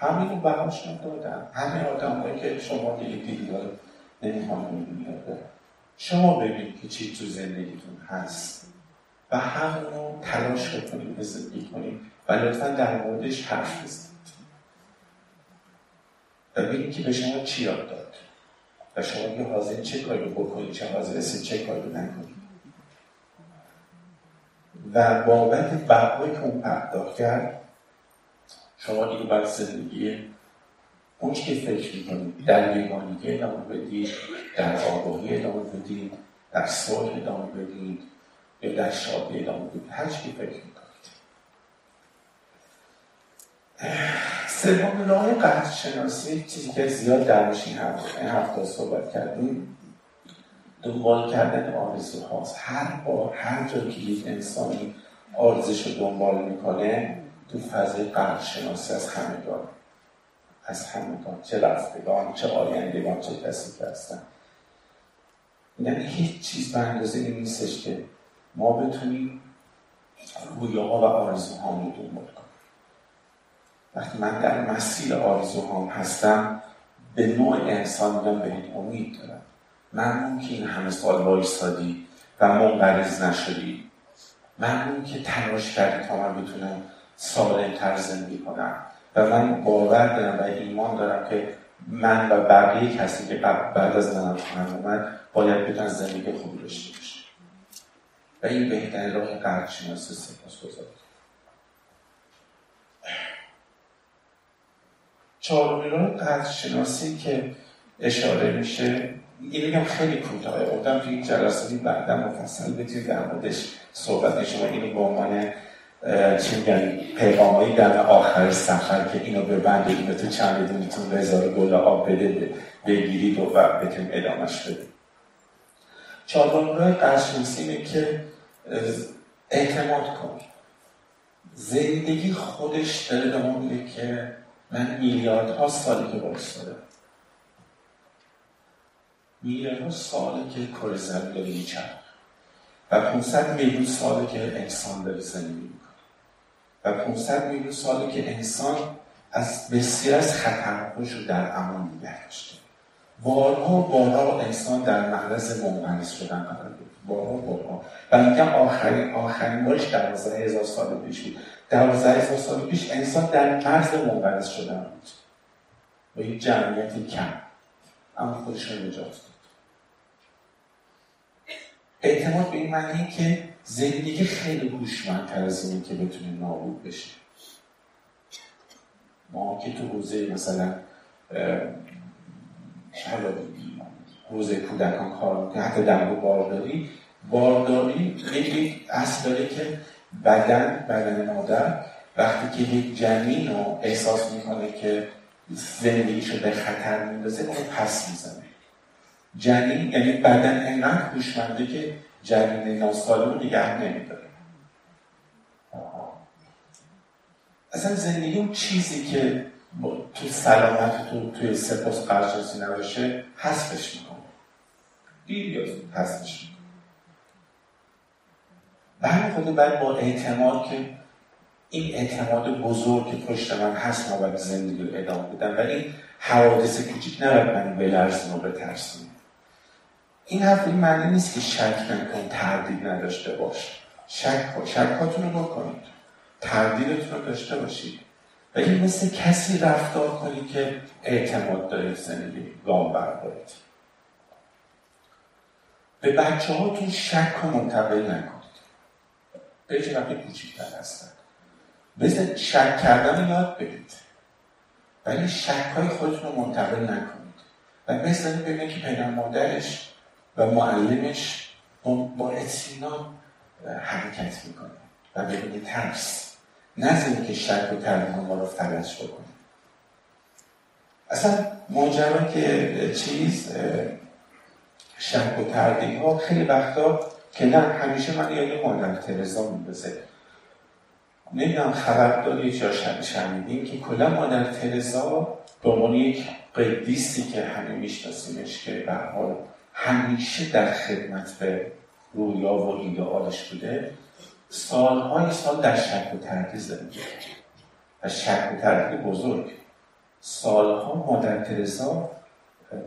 همین رو بهاشون دادن همه آدم که شما دیگه دیگه نمی‌خوام می‌بینید شما ببینید که چی تو زندگیتون هست. و همونو تلاش بکنید به زندگی کنید و لطفا در موردش حرف بزنید. و ببینید که به شما چی یاد داد. و شما یه حاضر چه کاری بکنید؟ چه حاضر چه کاری نکنید؟ و بابت بقایی که اون پرداخت کرد شما دیگه باید زندگی اون که فکر می‌کنید در یگانگی ادامه بدید در آگاهی ادامه بدید در صلح ادامه بدید یا در شادی ادامه بدید هر چی فکر می‌کنید سوم راه قدر شناسی چیزی که زیاد در این هفته صحبت کردیم دنبال کردن آرزو هاست هر بار هر جا که یک انسانی آرزش رو دنبال می‌کنه تو فضای قدر شناسی از همگان از همگان چه رفتگان چه آیندگان چه کسی که هستن. یعنی هیچ چیز به اندازه این نیستش که ما بتونیم رویاها و آرزوهامون رو دنبال کنیم. وقتی من در مسیر آرزوهام هستم به نوع انسان میگم بهت امید دارم. ممنون که این همه سال وایستادی و منقرض نشدی ممنون که تلاش کردی تا من بتونم سالم تر زندگی کنم. و من باور دارم و ایمان دارم که من و بقیه کسی که بعد از منم خواهم اومد باید بتونن زندگی خوبی داشته باشه. و این بهترین راه قرد شناسی سپاس گذارم چهارمین راه قدر شناسی که اشاره میشه این میگم خیلی کوتاه بودم توی این جلساتی بعدا مفصل بتونید در موردش صحبت شما اینو به عنوان چی میگن پیغامایی در آخر سفر که اینو به بند اینو تو چند دونیتون بذاره گل آب بده بگیرید و بتونید ادامش بده چهارمین راه قدرشناسی اینه که اعتماد کن. زندگی خودش داره به ما میگه که من میلیاردها سالی که بایستاده میلیاردها سالی که کره زمین داره و 500 میلیون ساله که انسان داره زندگی و 500 میلیون ساله که انسان از بسیار از خطرهاش رو در امان نگه داشته. بارها بارها انسان در معرض منقرض شدن قرار گرفت. بارها بارها. و میگم آخرین آخرین بارش دوازده هزار سال پیش بود. دوازده هزار سال پیش انسان در مرز منقرض شدن بود. با یک جمعیت کم. اما خودش رو نجات داد. اعتماد به این معنی که زندگی خیلی هوشمندتر از اینه که بتونه نابود بشه ما که تو حوزه مثلا حوزه کودکان کار می‌کنه حتی در بارداری بارداری یک اصل داره که بدن بدن مادر وقتی که یک جنین رو احساس می‌کنه که زندگیش رو به خطر میندازه اون پس می‌زنه. جنین یعنی بدن انقدر هوشمنده که جنین ناسالم رو نگه نمیداره. اصلا زندگی اون چیزی که تو سلامت تو توی سپاس قرشناسی نباشه حذفش می‌کنه. دیر یا حذفش می‌کنه. همین خود باید با اعتماد که این اعتماد بزرگ که پشت من هست ما باید زندگی رو ادامه بدم ولی حوادث کوچیک نباید من بلرزن و بترسیم این حرف این معنی نیست که شک نکن تردید نداشته باش. شک شکاتون رو بکنید. تردیدتون رو داشته باشید. ولی مثل کسی رفتار کنید که اعتماد دارید زندگی گام بردارید. به بچه هاتون شک رو منتقل نکنید. به چه وقتی کوچیکتر هستن. بزن شک کردن یاد بدید. ولی شک های خودتون رو منتقل نکنید. و مثل ببینید که پدر مادرش و معلمش با اطمینان حرکت می‌کنه و بدون ترس. نه که شک و تردید ما رو فلج بکنه. اصلا ماجرا که چیز شک و تردید ها خیلی وقتا که نه همیشه من یاد مادر ترزا میندازه. نمی‌دونم خبر دارید یا شنیدیم که کلا مادر ترزا به عنوان یک قدیسی که همه میشناسیمش که به حال همیشه در خدمت به رویا و ایدئالش بوده سالهای سال در شک و تردید زندگی و شک و تردید بزرگ. سالها مادر ترزا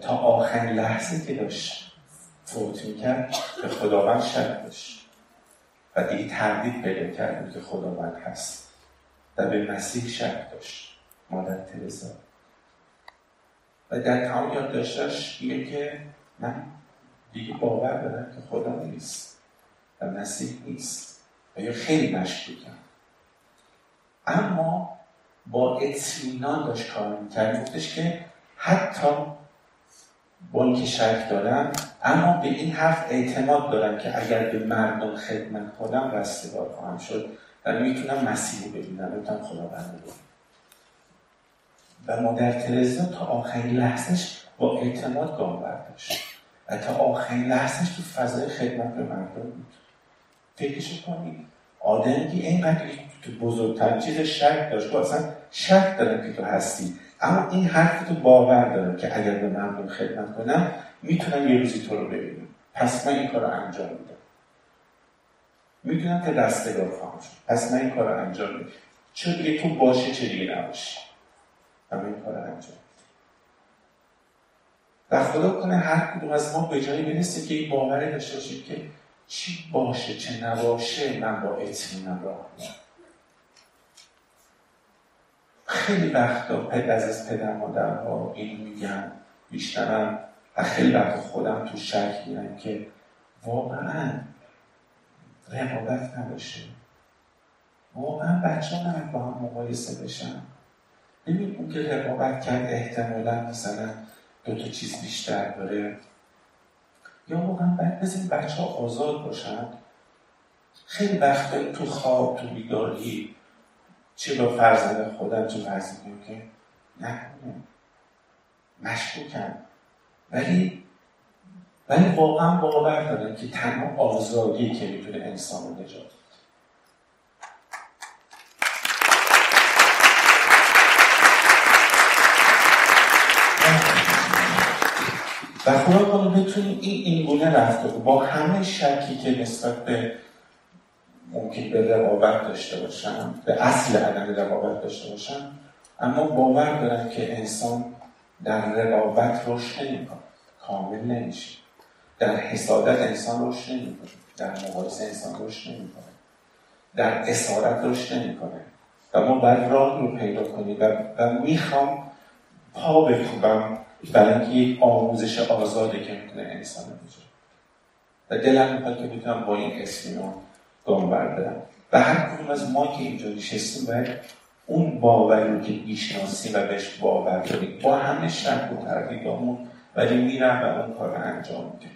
تا آخرین لحظه که داشت فوت می‌کرد به خداوند شک داشت. و دیگه تردید پیدا کرد که خداوند هست. و به مسیح شک داشت مادر ترزا و در تمام یادداشتش میگه که من دیگه باور دارم که خدا نیست و مسیح نیست و یا خیلی مشکوکم. اما با اطمینان داشت کار می‌کرد. گفتش که حتی با اینکه شک دارم اما به این حرف اعتماد دارم که اگر به مردم خدمت کنم رستگار خواهم شد و می‌تونم مسیح رو ببینم. می‌تونم خداوند رو. و مادر ترزا تا آخرین لحظهش با اعتماد گام برداشت. تا آخرین لحظهش تو فضای خدمت به مردم بود. فکرش کنید آدمی که اینقدر تو بزرگتر چیز شک داشت که اصلا شک دارم که تو هستی. اما این حرف تو باور دارم که اگر به مردم خدمت کنم می‌تونم یه روزی تو رو ببینم. پس من این کار انجام میدم. می‌دونم که دستگاه خواهم شد. پس من این کار انجام میدم. چه دیگه تو باشه چه دیگه نباشه. و من این کار رو انجام خدا کنه هر کدوم از ما به جایی برسیم که این باوری داشته باشیم که چی باشه چه نباشه من با اطمینان راه خیلی وقتا پد از پدر ها این میگن بیشترم و خیلی وقت خودم تو شک میرم که واقعا رقابت نباشه. واقعا بچه ها با هم مقایسه بشن. ببین اون که رقابت کرد احتمالا مثلا دو تا چیز بیشتر داره. یا واقعا باید بزنیم بچه ها آزاد باشن. خیلی وقتا تو خواب تو بیداری چه با فرزند خودم چه فرزند که نکنه مشکوکم ولی ولی واقعا باور دارم که تنها آزادی که می‌تونه انسان رو نجات و خدا کنه بتونیم این اینگونه رفته با همه شکی که نسبت به ممکن به رقابت داشته باشم به اصل عدم رقابت داشته باشم اما باور دارم که انسان در رقابت رشد نمی‌کنه کامل نمیشه. در حسادت انسان رشد نمی‌کنه در مقایسه انسان رشد نمی‌کنه در اسارت رشد نمی‌کنه. و ما باید راه رو پیدا کنیم و, و می‌خوام پا بکوبم برای اینکه یک آموزش آزاده که می‌تونه انسان بشه و دلم می‌خواد که بتونم با این اسمیان گام بردارم و هر کدوم از ما که اینجا نشستیم باید اون باوری که می‌شناسیم و بهش باور داریم با همه شک و تردیدامون ولی میرم و اون کار انجام میدیم.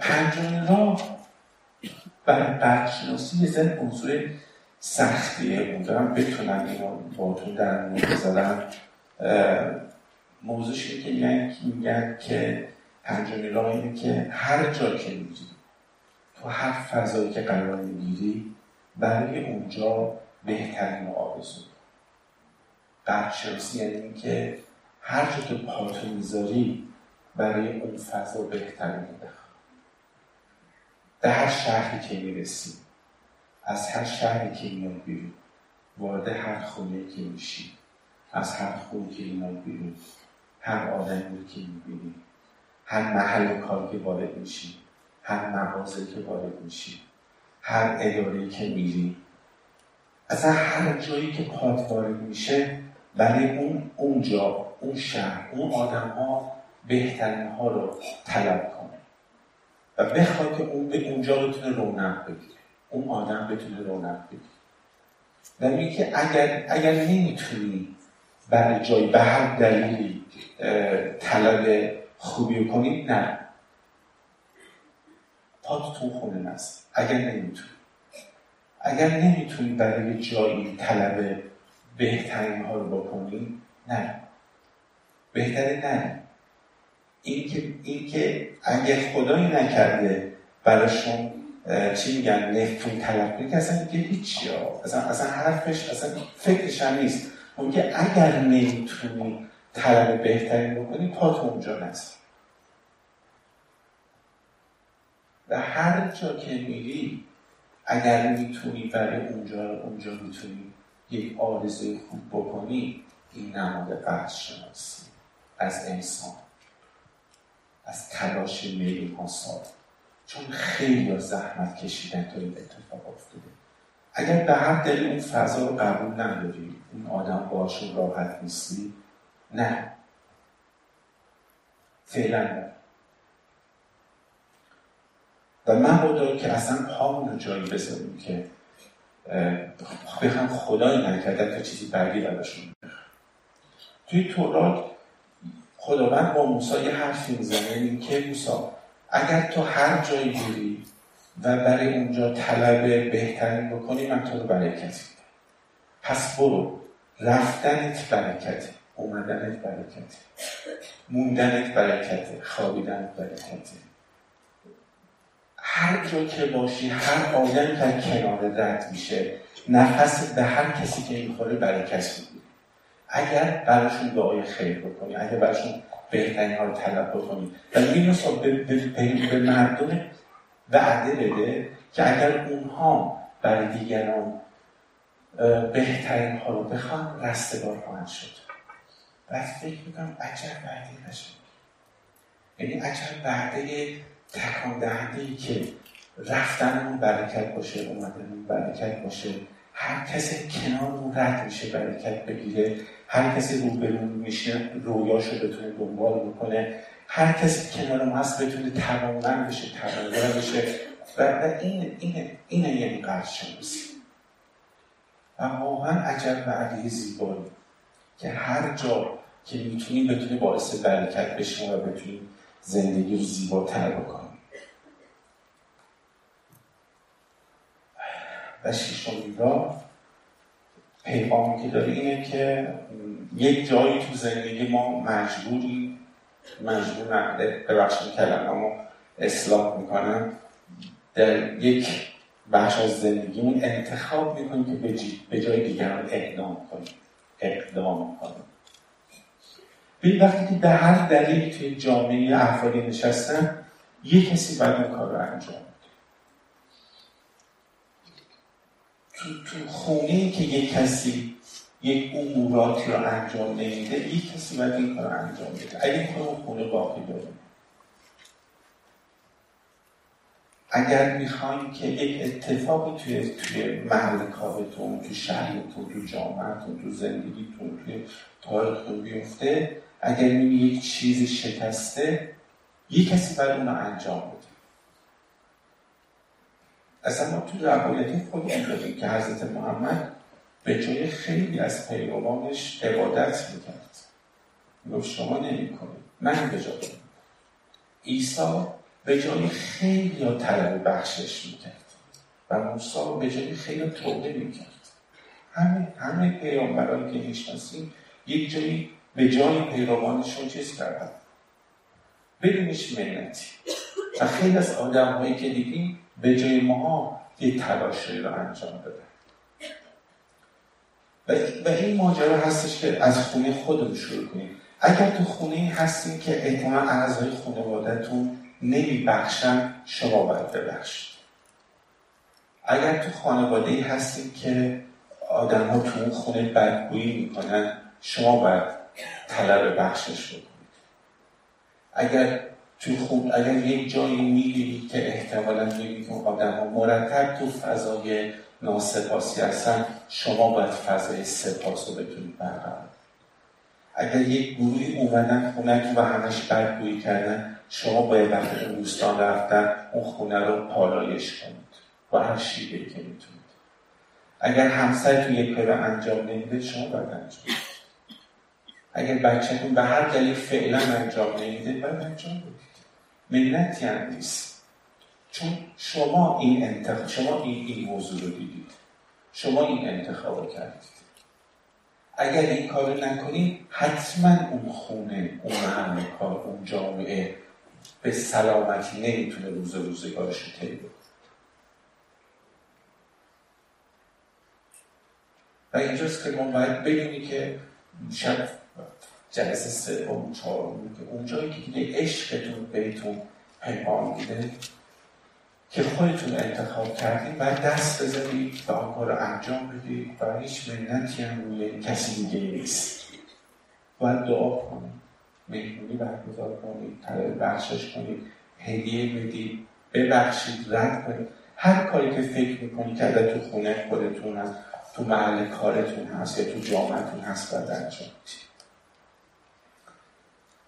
پنجمین راه برای برشناسی یه زن موضوع سختیه. دارم بتونم اینو باتون در مورد بذارم. موضوعش که میگن که پنجمین راه اینه که هر جا که میری تو هر فضایی که قرار می‌گیری برای اونجا بهترین آرزو قدرشناسی یعنی اینکه هر جا که پاتو می‌ذاری برای اون فضا بهترین بخواه. در هر شهری که می‌رسی. از هر شهری که میاد بیرون وارد هر خونه که میشی. از هر خونه که میاد بیرون هر آدمی که می‌بینی هر محل کار که وارد میشی هر مغازه که وارد میشی هر اداره که میری. اصلا هر جایی که پات وارد میشه برای اون اونجا اون شهر اون آدم ها بهترین ها رو طلب کنه. و بخواد که اون به اونجا بتونه رونق بگیره. اون آدم بتونه رونق بگیره و میگه اگر اگر نمی‌تونی برای جایی به هر دلیلی طلب خوبی کنی نه. پات تو خونه نست. اگر نمی‌تونی. اگر نمی‌تونی برای جایی طلب بهترین ها رو بکنی نه. بهتره نه. اینکه این که اگر خدایی نکرده براشون چی میگن؟ طلب کنی که اصلا دیگه هیچی ها. اصلا, اصلا حرفش اصلا فکرش هم نیست. که اگر نمی‌تونی طلب بهترین بکنی پات اونجا نست و هر جا که میری اگر می‌تونی برای اونجا اونجا می‌تونی یک آرزوی خوب بکنی این نماد قدر شناسی از انسان از تلاش میلی سال. چون خیلی زحمت کشیدن تا این اتفاق افتاده. اگر به هر دلیل اون فضا رو قبول نداری اون آدم باشون راحت نیستی نه. فعلا نه. و من بودا که اصلا پامون رو جایی بذاریم که بخوام خدایی نکرده تا چیزی بعدی براشون توی تورات خداوند با موسی یه حرفی می‌زنه که موسی اگر تو هر جایی بری و برای اونجا طلب بهترین بکنی من تو رو برکت پس برو. رفتنت برکته اومدنت برکته موندنت برکته خوابیدنت برکته هر جا که باشی هر آدمی که کنار رد میشه. نفس به هر کسی که می‌خوره برکت می‌گیری اگر براشون دعای خیر بکنی اگر براشون بهترین ها رو طلب بکنی و این به, به, مردم وعده بده که اگر اونها برای دیگران بهترین ها رو بخوان رستگار خواهند شد. بعد فکر می‌کنم عجب وعده نشه. یعنی عجب وعده تکان دهنده که رفتنمون برکت باشه اومدنمون برکت باشه. هر کسی کنار رد میشه برکت بگیره هر کسی رو برون میشه رویاشو بتونه دنبال بکنه. هر کسی کنار ما هست بتونه توانمند بشه توانگر بشه. و این این این یعنی قرض شناسی و واقعا عجب علی زیبایی که هر جا که می‌تونیم بتونه باعث برکت بشیم و بتونیم زندگی رو زیباتر بکنیم. و شیشمین را پیغامی که داره اینه که یک جایی تو زندگی ما مجبوری مجبور نقده ببخشید کلمه ما اصلاح می‌کنم. در یک بخش از زندگیمون انتخاب می‌کنیم که به جای دیگران اقدام کنیم. اقدام کنیم. به وقتی که به هر دلیلی توی جامعه افرادی نشستن یه کسی باید اون کار رو انجام تو, خونه که یک کسی یک اموراتی رو انجام نمیده یک کسی باید این کار انجام بده. اگه کار خونه باقی داره اگر می‌خوایم که یک اتفاقی توی توی محل کارتون تو شهرتون تو جامعتون تو زندگیتون توی تاریختون بیفته اگر می‌بینی یک چیزی شکسته یک کسی باید اون رو انجام اصلا ما تو روایت خودمون داریم که حضرت محمد به جای خیلی از پیروانش عبادت می‌کرد. گفت شما نمی‌کنید. من به جای عیسی به جای خیلی ها طلب بخشش می‌کرد. و موسی به جای خیلی توبه می‌کرد. همه همه پیامبرانی که می‌شناسیم یک جایی به جای پیروانشون چیز کردن؟ بدونش منتی. و خیلی از آدم هایی که دیدیم به جای ما یک تلاشی رو انجام دادن و این ماجرا هستش که از خونه خودمون شروع کنیم. اگر تو خونه هستیم که احتمال اعضای خانوادهتون نمیبخشن شما باید ببخشید. اگر تو خانواده هستیم که آدم ها تو اون خونه بدگویی می‌کنن شما باید طلب بخشش بکنید اگر تو خوب اگر یک جایی می‌گیری که احتمالا که آدم ها مرتب تو فضای ناسپاسی هستن شما باید فضای سپاس رو بتونید برقرار اگر یک گروهی اومدن خونه و همش بدگویی کردن شما باید وقتی اون دوستان رفتن اون خونه رو پالایش کنید با هر شیبه که می‌تونید. اگر همسر تو یک کار انجام نمیده شما باید انجام اگر بچهتون به هر دلیل فعلا انجام نمیده باید انجام منتی هم نیست چون شما این انتخاب شما این, این موضوع رو دیدید. شما این انتخاب کردید. اگر این کار رو نکنید حتما اون خونه اون محل کار اون جامعه به سلامتی نمی‌تونه روز روزگارش رو طی و اینجاست که ما باید ببینی که شاید جلسه سوم چهارم که اونجایی که دیگه عشقتون بهتون پیغام میده که خودتون انتخاب کردید باید دست بزنید و آن کار رو انجام بدید و هیچ منتی هم روی کسی دیگه نیست. باید دعا کنید مهمونی برگزار کنید طلب بخشش کنید هدیه بدید ببخشید رد کنید. هر کاری که فکر می‌کنید که تو خونه خودتون هست تو محل کارتون هست یا تو جامعتون هست باید انجام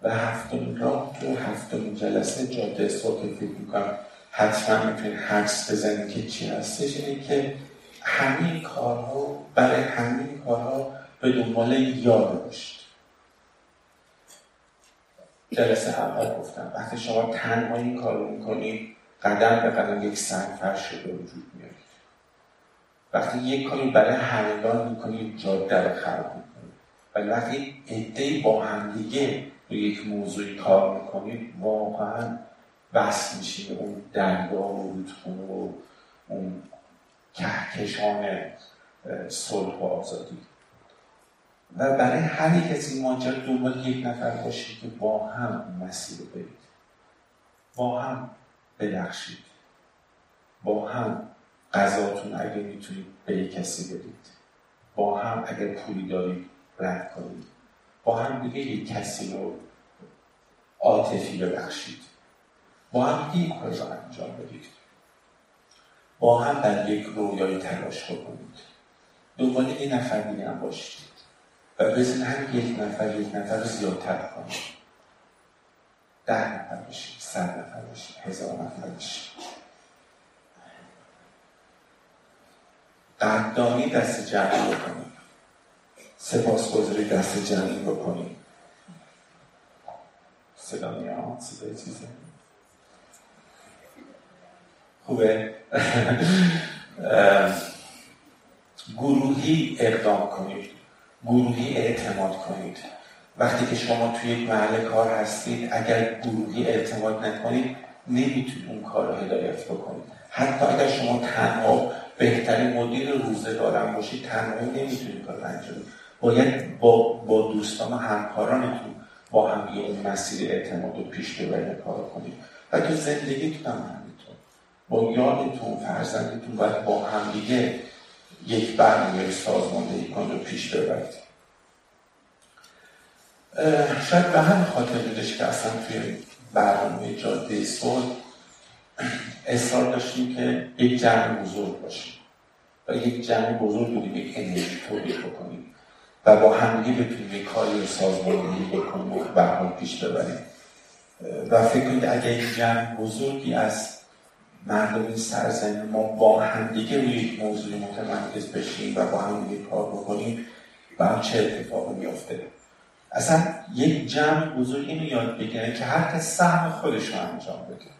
و هفتمین راه تو هفتمین جلسه جاده که فکر می‌کنم. حتما می‌تونید حدس بزنید که چی هستش. اینه که همین کارها برای همین کارها به دنبال یاد باشید جلسه اول گفتم وقتی شما تنها این کار رو می‌کنید قدم به قدم یک سنگ فرش وجود میارید وقتی یک کاری برای همگان می‌کنید جاده رو خلق می‌کنید ولی وقتی عدهای با همدیگه روی یک موضوعی کار می‌کنید واقعا بس میشه اون دریا و رودخونه و اون کهکشان صلح و آزادی. و برای هر یک از این ماجرا دنبال یک نفر باشید که با هم مسیر برید. با هم ببخشید. با هم غذاتون اگه می‌تونید به کسی بدید. با هم اگر پولی دارید رد کنید. هم دیگه یک کسی رو عاطفی ببخشید. با هم یک کار رو انجام بدید. با هم در یک رویای تلاش بکنید. دنبال این نفر دیگه هم باشید و بزن هم یک نفر یک نفر رو زیادتر کنید. ده نفر باشید صد نفر باشید هزار نفر باشید. قدردانی دست جمعی بکنید. سپاسگزاری دست جمعی بکنید صدا میاد؟ صدای چیزه؟ خوبه. گروهی اقدام کنید. گروهی اعتماد کنید. وقتی که شما توی یک محل کار هستید اگر گروهی اعتماد نکنید نمی‌تونید اون کار رو هدایت بکنید. حتی اگر شما تنها بهترین مدیر روزگارم باشید تنهایی نمی‌تونید کار انجام باید با, با دوستان و همکارانتون با هم یه اون مسیر اعتماد و پیش ببرید کار کنید. و تو زندگیتون هم همینطور با یادتون فرزندتون باید با هم دیگه یک برنامه سازماندهی کن رو پیش ببرید شاید به همین خاطر بودش که اصلا توی برنامه جاده صلح اصرار داشتیم که یک جمع بزرگ باشیم. و یک جمع بزرگ بودیم یک انرژی تولید بکنیم. و با همدیگه بتونیم یک کاری سازماندهی بکنیم و برنامه پیش ببریم. و فکر کنید اگر یک جمع بزرگی از مردم این سرزمین ما با همدیگه روی یک موضوع متمرکز بشیم و با همدیگه کار بکنیم و چه اتفاقی میافته. اصلا یک جمع بزرگ اینو یاد بگیره که هر کس سهم خودش رو انجام بده.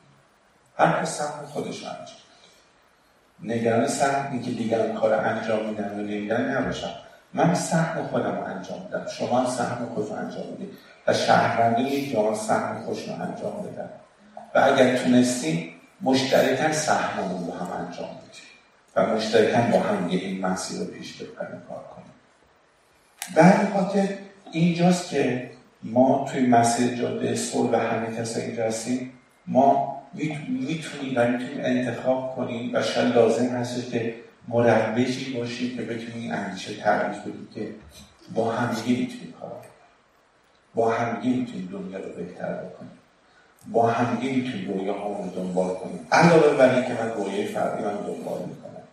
هر کس سهم خودش رو انجام نگران سهم که دیگران کار انجام میدن و نمیدن نباشم من سهم خودم انجام میدم شما سهم خود رو انجام می‌دید و شهروندان یک جامعه سهم خودش رو انجام بدن. و اگر تونستیم مشترکن سهممون رو هم انجام بدیم و مشترکن با هم این مسیر رو پیش ببریم کار کنیم. به خاطر اینجاست که ما توی مسیر جاده صلح و همه کسا اینجا هستیم ما می‌تونیم و می‌تونیم انتخاب کنیم و شاید لازم هست که مروجی باشیم که بتونیم این اندیشه ترویج بدیم که با همدیگه می‌تونیم کار با همدیگه می‌تونیم دنیا رو بهتر بکنیم. با همدیگه می‌تونیم رویاهامون رو دنبال کنیم. علاوه بر اینکه من رویای فردی من دنبال می‌کنم.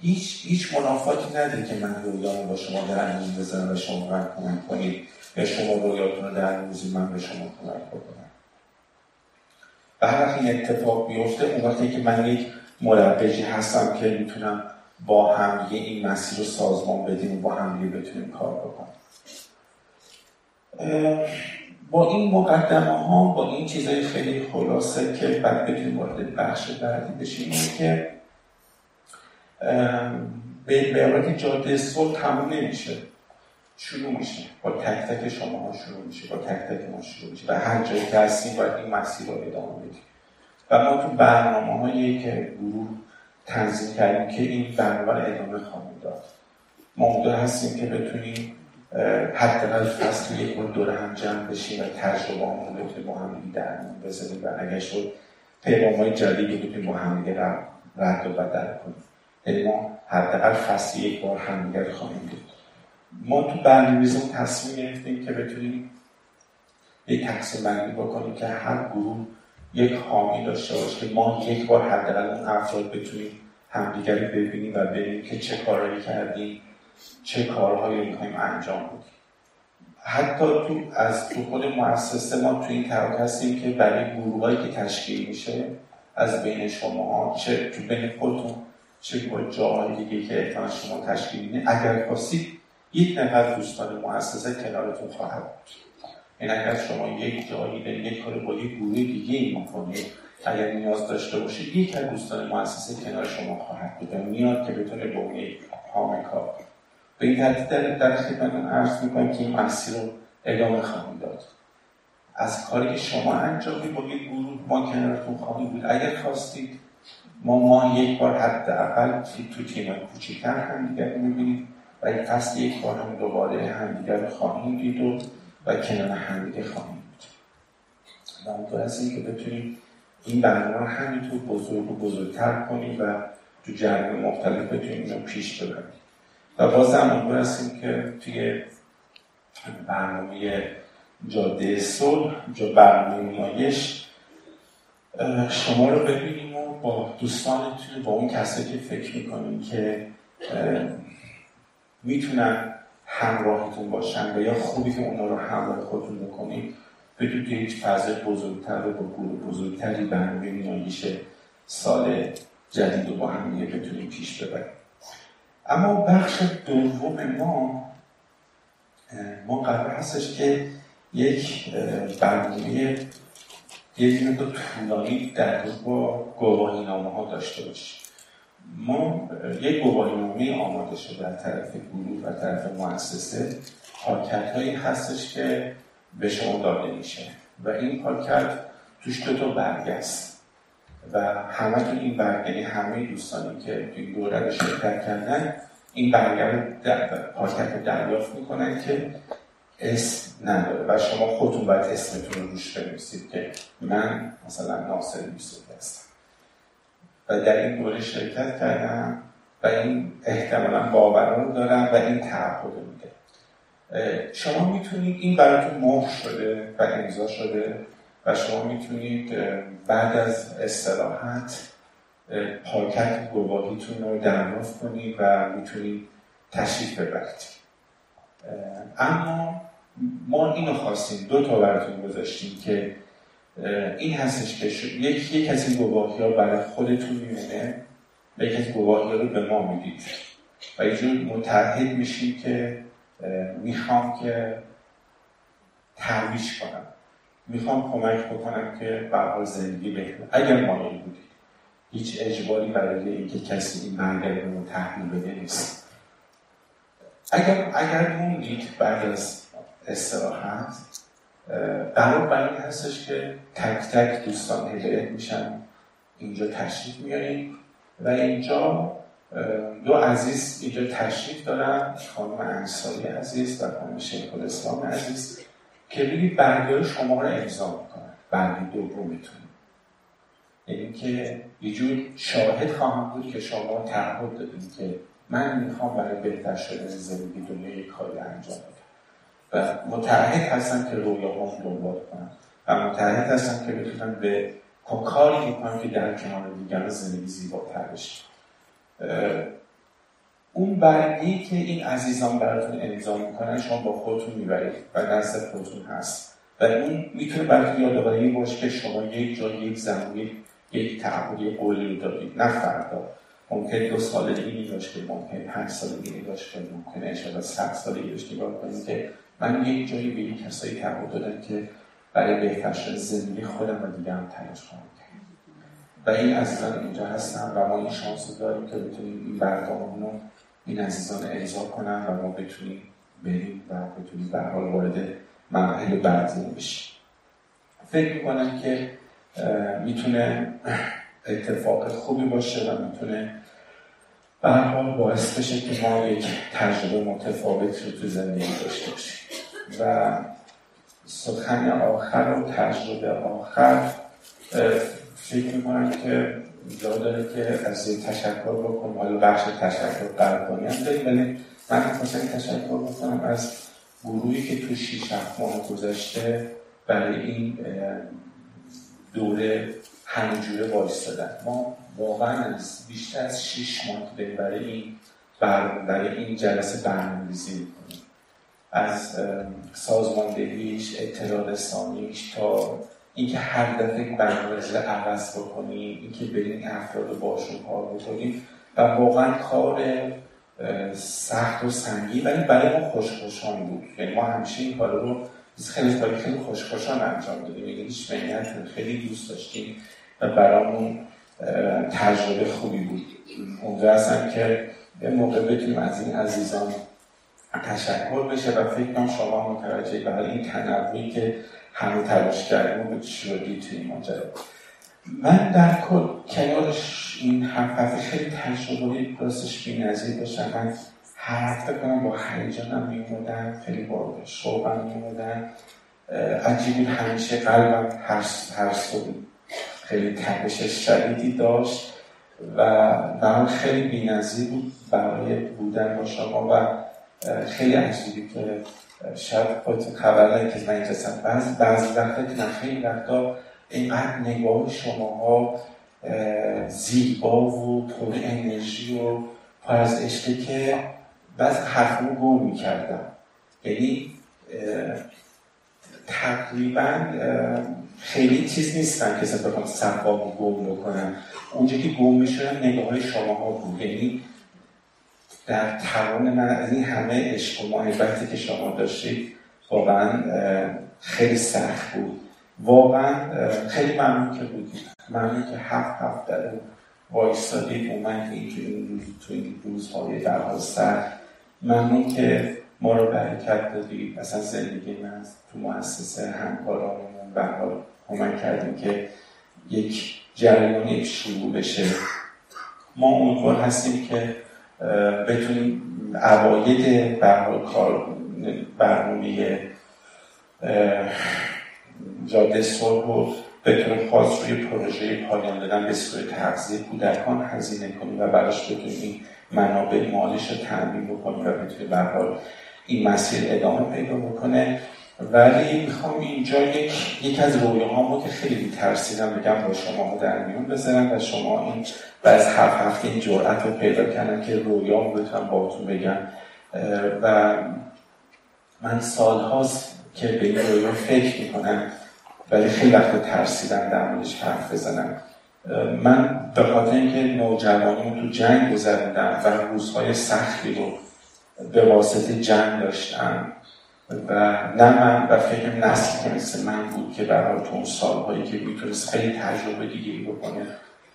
هیچ هیچ منافاتی نداره که من رویامو با شما در میون بزنم و شما من کمک کنید یا شما رویاتون رو در میوزی من به شما کمک بکنم. و هر وقت این اتفاق بیفته اون وقتی که من یک مربجی هستم که می‌تونم با هم این مسیر رو سازمان بدیم و با هم بتونیم کار بکنیم. با این مقدمه ها با این چیزهای خیلی خلاصه که بعد بتونیم وارد بخش بعدی بشیم که به عبارت جاده صلح تموم نمیشه شروع میشه. با تک تک شما ها شروع میشه با تک تک ما شروع میشه. و هر جایی که هستیم باید این مسیر رو ادامه بدیم. ما تو برنامه هایی که گروه تنظیم کردیم که این برنامه ادامه خواهیم داد. ما هستیم که بتونیم حداقل فصل یک بار دور هم جمع بشیم و تجربه همون رو با هم در بزنیم و اگر شد پیغام های جدیدی بتونیم با هم رد و بدل کنیم. یعنی ما حداقل فصل یک بار همدیگر خواهیم دید. ما تو برنامه‌ریزی تصمیم گرفتیم که بتونیم یک تقسیم بندی بکنیم که هر گروه یک حامی داشته باشه که ما یک بار حداقل اون افراد بتونیم همدیگر ببینیم و ببینیم که چه کارهایی کردیم چه کارهایی می‌خوایم انجام بدیم. حتی تو از تو خود مؤسسه ما تو این طرح هستیم که برای گروهایی که تشکیل میشه از بین شما چه تو بین خودتون چه با جاهای دیگه که احتمال شما تشکیل میده اگر خواستید یک نفر دوستان مؤسسه کنارتون خواهد بود. این اگر شما یک جایی به یک کار با یک گروه دیگه ای می‌کنید اگر نیاز داشته باشید یک از دوستان مؤسسه کنار شما خواهد بود میاد که بتونه به اون یک کار. به این ترتیب در, در خدمتتون عرض می‌کنم که این مسیر رو ادامه خواهیم داد. از کاری که شما انجامی با یک گروه ما کنارتون خواهیم بود. اگر خواستید ما ما یک بار حداقل تو تیم کوچیکتر همدیگر می‌بینیم و این فصل یک بار هم دوباره همدیگر خواهیم دید و و کنار همدیگه خواهیم بود. و اونطور هستیم که بتونیم این برنامه رو همینطور بزرگ و بزرگتر کنیم و تو جریان مختلف بتونیم اینو پیش ببریم. و باز هم اونطور هستیم که توی برنامه جاده صلح جا برنامه نیایش شما رو ببینیم و با دوستانتون با اون کسایی که فکر می‌کنیم که می‌تونن همراهتون باشن و یا خوبی که اونا رو همراه خودتون بکنید بدون که هیچ فضای بزرگتر رو با گروه بزرگتری برنامه نیایش سال جدید رو با هم بتونیم پیش ببریم اما بخش دوم ما ما قرار هستش که یک برنامه یک مقدار طولانی در با گواهی نامه ها داشته باشیم. ما یک گواهی نامه آماده شده در طرف گروه و طرف مؤسسه پاکت هایی هستش که به شما داده میشه. و این پاکت توش دو تا برگ است. و همه تو این برگ یعنی همه دوستانی که توی دوره رو شرکت کردن این برگه رو پاکت دریافت می‌کنن که اسم نداره. و شما خودتون باید اسمتون رو روش بنویسید که من مثلا ناصر یوسف و در این دوره شرکت کردم و این احتمالا باور رو دارن و این تعهد میده شما می‌تونید این براتون مهر شده و امضا شده و شما می‌تونید بعد از استراحت پاکت گواهیتون رو دریافت کنید و می‌تونید تشریف ببرید. اما ما اینو خواستیم دو تا براتون گذاشتیم که این هستش که یک یک این گواهی ها برای خودتون میمونه و یک از گواهی رو به ما می‌دید. و یه جور متحد میشیم که می‌خوام که ترویش کنم. می‌خوام کمک بکنم که برای زندگی بهتر. اگر مایل بودید. هیچ اجباری برای اینکه کسی این برگرد رو تحمیل بده نیست. اگر اگر موندید بعد از استراحت قرار بر این هستش که تک تک دوستان هدایت میشن. اینجا تشریف میاریم و اینجا دو عزیز اینجا تشریف دارن. خانم انصاری عزیز و خانم شیخ الاسلام عزیز که بگید برگه شما رو امضا می‌کنن. برگه دومیتون یعنی که یه شاهد خواهم بود که شما تعهد دادیم که من می‌خوام برای بهتر شدن زندگی دنیا یک کاری انجام بدم. و متعهد هستم که رویاهام دنبال کنم و متعهد هستم که بتونم به کاری می‌کنم که در کنار دیگران زندگی زیباتر بشه. اون برگی که این عزیزان براتون امضا می‌کنن شما با خودتون می‌برید و نزد خودتون هست. و اون می‌تونه براتون یادآوری باشه که شما یک جا یک زمانی یک تعهدی قولی رو دارید. نه فردا. ممکن دو سال دیگه باشه ممکن پنج سال دیگه باشه ممکن اشاره صد سال دیگه باشه نگاه کنید که من یک جایی به یک کسایی تعهد دادم که برای بهتر شدن زندگی خودم و دیگران تلاش کنم و این عزیزان اینجا هستن و ما این شانس داریم که بتونیم این برنامه رو این عزیزان اجرا کنن و ما بتونیم بریم و بتونیم به حال وارد مراحل بعدی بشیم. فکر می‌کنم که می‌تونه اتفاق خوبی باشه و می‌تونه به حال باعث بشه که ما یک تجربه متفاوت رو تو زندگی داشته باشیم. و سخن آخر و تجربه آخر فکر می‌کنم که جا داره که از این تشکر بکنم. حالا بخش تشکر هم داریم ولی من خواستم تشکر بکنم از گروهی که تو شیش ماه گذشته برای این دوره همینجوره وایستادن. ما واقعا از بیشتر از شیش ماه برای این برای این جلسه برنامه‌ریزی می‌کنیم. از سازماندهیش اطلاع رسانیش تا اینکه هر دفعه برنامه عوض بکنیم اینکه بریم افراد رو باشون کار بکنیم و واقعا کار سخت و سنگی ولی برای ما خوشخوشان بود. یعنی ما همیشه این کار رو خیلی خیلی خوشخوشان انجام دادیم. یعنی هیچ خیلی دوست داشتیم و برامون تجربه خوبی بود. اونجا هستم که یه موقع بتونیم از این عزیزان تشکر بشه و فکر کنم شما متوجه برای این تنوعی که همه تلاش کردیم و شدی توی این ماجرا من در کل کنارش این هفته خیلی تجربه راستش نظیر داشتم. من هر هفته کنم با هیجانم میمودم خیلی با شوقم میمودم عجیبی همیشه قلبم هر, هر خیلی تپش شدیدی داشت و برام خیلی بی‌نظیر بود برای بودن با شما و خیلی عجیبی که شاید خودتون خبر که من اینجا بعض بعض وقتا من خیلی وقتا اینقدر نگاه شماها زیبا و پر انرژی و پر از عشقی که بعض حرفمو گم می‌کردم. یعنی تقریبا خیلی چیز نیستن که اصلا بخوام صفا گم بکنم. اونجا که گم می‌شدم نگاه های شما ها بود. یعنی در توان من از این همه عشق و محبتی که شما داشتید واقعا خیلی سخت بود. واقعا خیلی ممنون که بودید ممنون که هفت هفت در وایستادید روز تو این روزهای در سخت ممنون که ما رو برکت دادید اصلا زندگی من تو مؤسسه همکارانمون به حال کمک کردیم که یک جریانی شروع بشه. ما امیدوار هستیم که بتونیم عواید کار برنامه جاده صلح رو به طور خاص روی پروژه پایان دادن به صورت تغذیه کودکان هزینه کنیم و براش بتونیم منابع مالش رو تامین بکنیم و بتونیم به این مسیر ادامه پیدا بکنه. ولی می‌خوام اینجا یک از رویاهامو که خیلی ترسیدم بگم با شما در میون بذارم و شما این و هفت هفته این جرأت رو پیدا کردم که رویامو بتونم باهاتون بگم. و من سالهاست که به این رویا فکر می‌کنم ولی خیلی وقت ترسیدم در موردش حرف بزنم. من به خاطر اینکه نوجوانیمو تو جنگ گذروندم و روزهای سختی رو به واسطه جنگ داشتم و نه من و فکر نسلی که مثل من بود که برای تو اون سالهایی که می‌تونست خیلی تجربه دیگه بکنه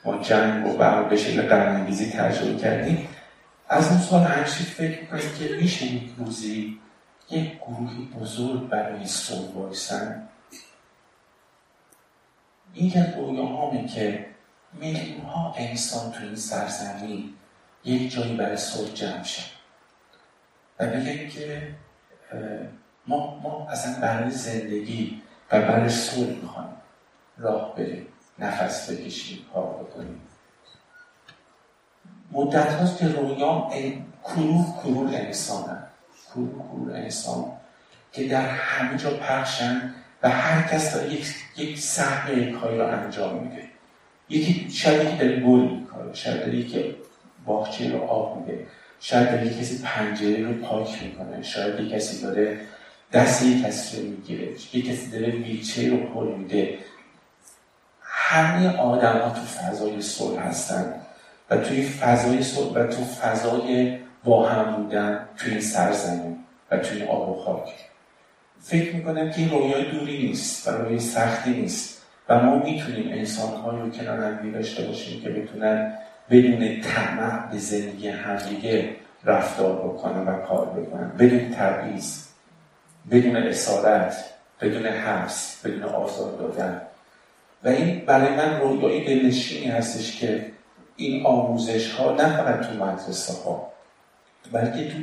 ما جنگ و برای به شکل قرنگیزی تجربه کردیم از اون سال همچی فکر کنید که میشه یک روزی یک گروهی بزرگ برای صلح بایستن این که رویاهامه که میلیون ها انسان تو این سرزمین یک جایی برای صلح جمع شد و بگیم که ما, ما اصلا برای زندگی و برای صلح می‌خوایم راه بریم نفس بکشیم کار بکنیم. مدت هاست که رویام کرور کرور انسانن کرور کرور انسان که در همه جا پخشن و هر کس داره یک, یک سهم کاری رو انجام میده. یکی شاید یکی داره گل می‌کنه شاید داره یکی باغچه رو آب میده شاید داره کسی پنجره رو پاک می‌کنه شاید یک کسی داره دست یک کسی رو می‌گیره. یک کسی داره ویلچه رو پل میده. همه آدم ها تو فضای صلح هستن و توی فضای صلح و تو فضای با هم بودن توی این سرزمین و توی آب و خاک. فکر می‌کنم که این رویای دوری نیست و رویای سختی نیست و ما می‌تونیم انسان رو کنار هم داشته باشیم که بتونن بدون طمع به زندگی همدیگه رفتار بکنن و کار بکنن. بدون تبعیض. بدون اسارت بدون حبس بدون آزار دادن. و این برای من رویایی دلنشینی هستش که این آموزش ها نه فقط تو مدرسه ها بلکه تو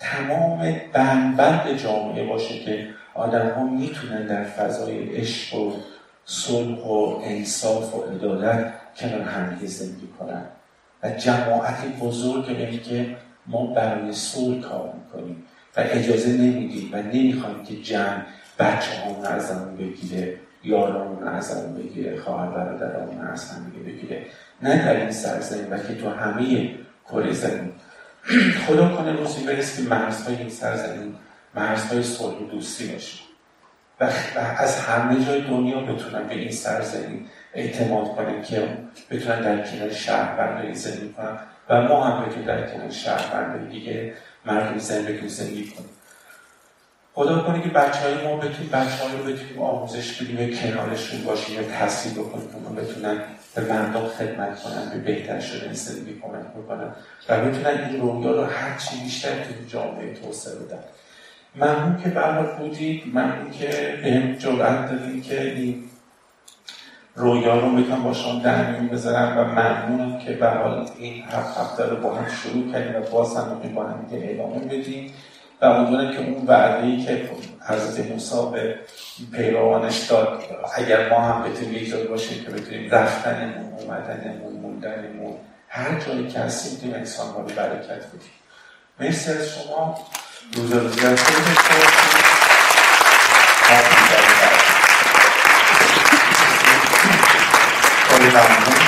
تمام بندبند جامعه باشه که آدم ها می‌تونن در فضای عشق و صلح و انصاف و عدالت کنار همدیگه زندگی کنن. و جماعت بزرگ که ما برای صلح کار می‌کنیم. و اجازه نمیدیم و نمی‌خوایم که جمع بچه همون ازمون بگیره یارامون ازمون بگیره خواهر برادرامون از هم بگیره. نه در این سرزمین که تو همه کره زمین. خدا کنه روزی که مرزهای این سرزمین مرزهای صلح و دوستی باشه. و از همه جای دنیا بتونن به این سرزمین اعتماد کنیم که بتونن در کنار شهروندایی زندگی کنن. و ما هم بتونیم در کنار شهروندایی دیگه مردم زندگی زندگی کنیم خدا کنه که بچه های ما بتونیم بچه های رو بتونیم آموزش بدیم و کنارشون باشیم و تحصیل بکنیم و بتونن به مردم خدمت کنن به بهتر شدن زندگی کمک بکنن و بتونن این رویا رو هر چی بیشتر توی جامعه توسعه بدن. ممنون که برای بودید ممنون که به جرأت دادیم که این رویا رو بتونم با شما در میون بذارم و ممنونم که به حال این هفت هفته رو با هم شروع کردیم و باز هم با هم ادامه بدیم و امیدوارم که اون وعده ای که حضرت موسی به پیروانش داد اگر ما هم بتونیم یک باشیم که بتونیم رفتنمون اومدنمون موندنمون هر جایی که هستیم تیم انسان رو برکت بدیم. مرسی از شما. روز روزی از خیلی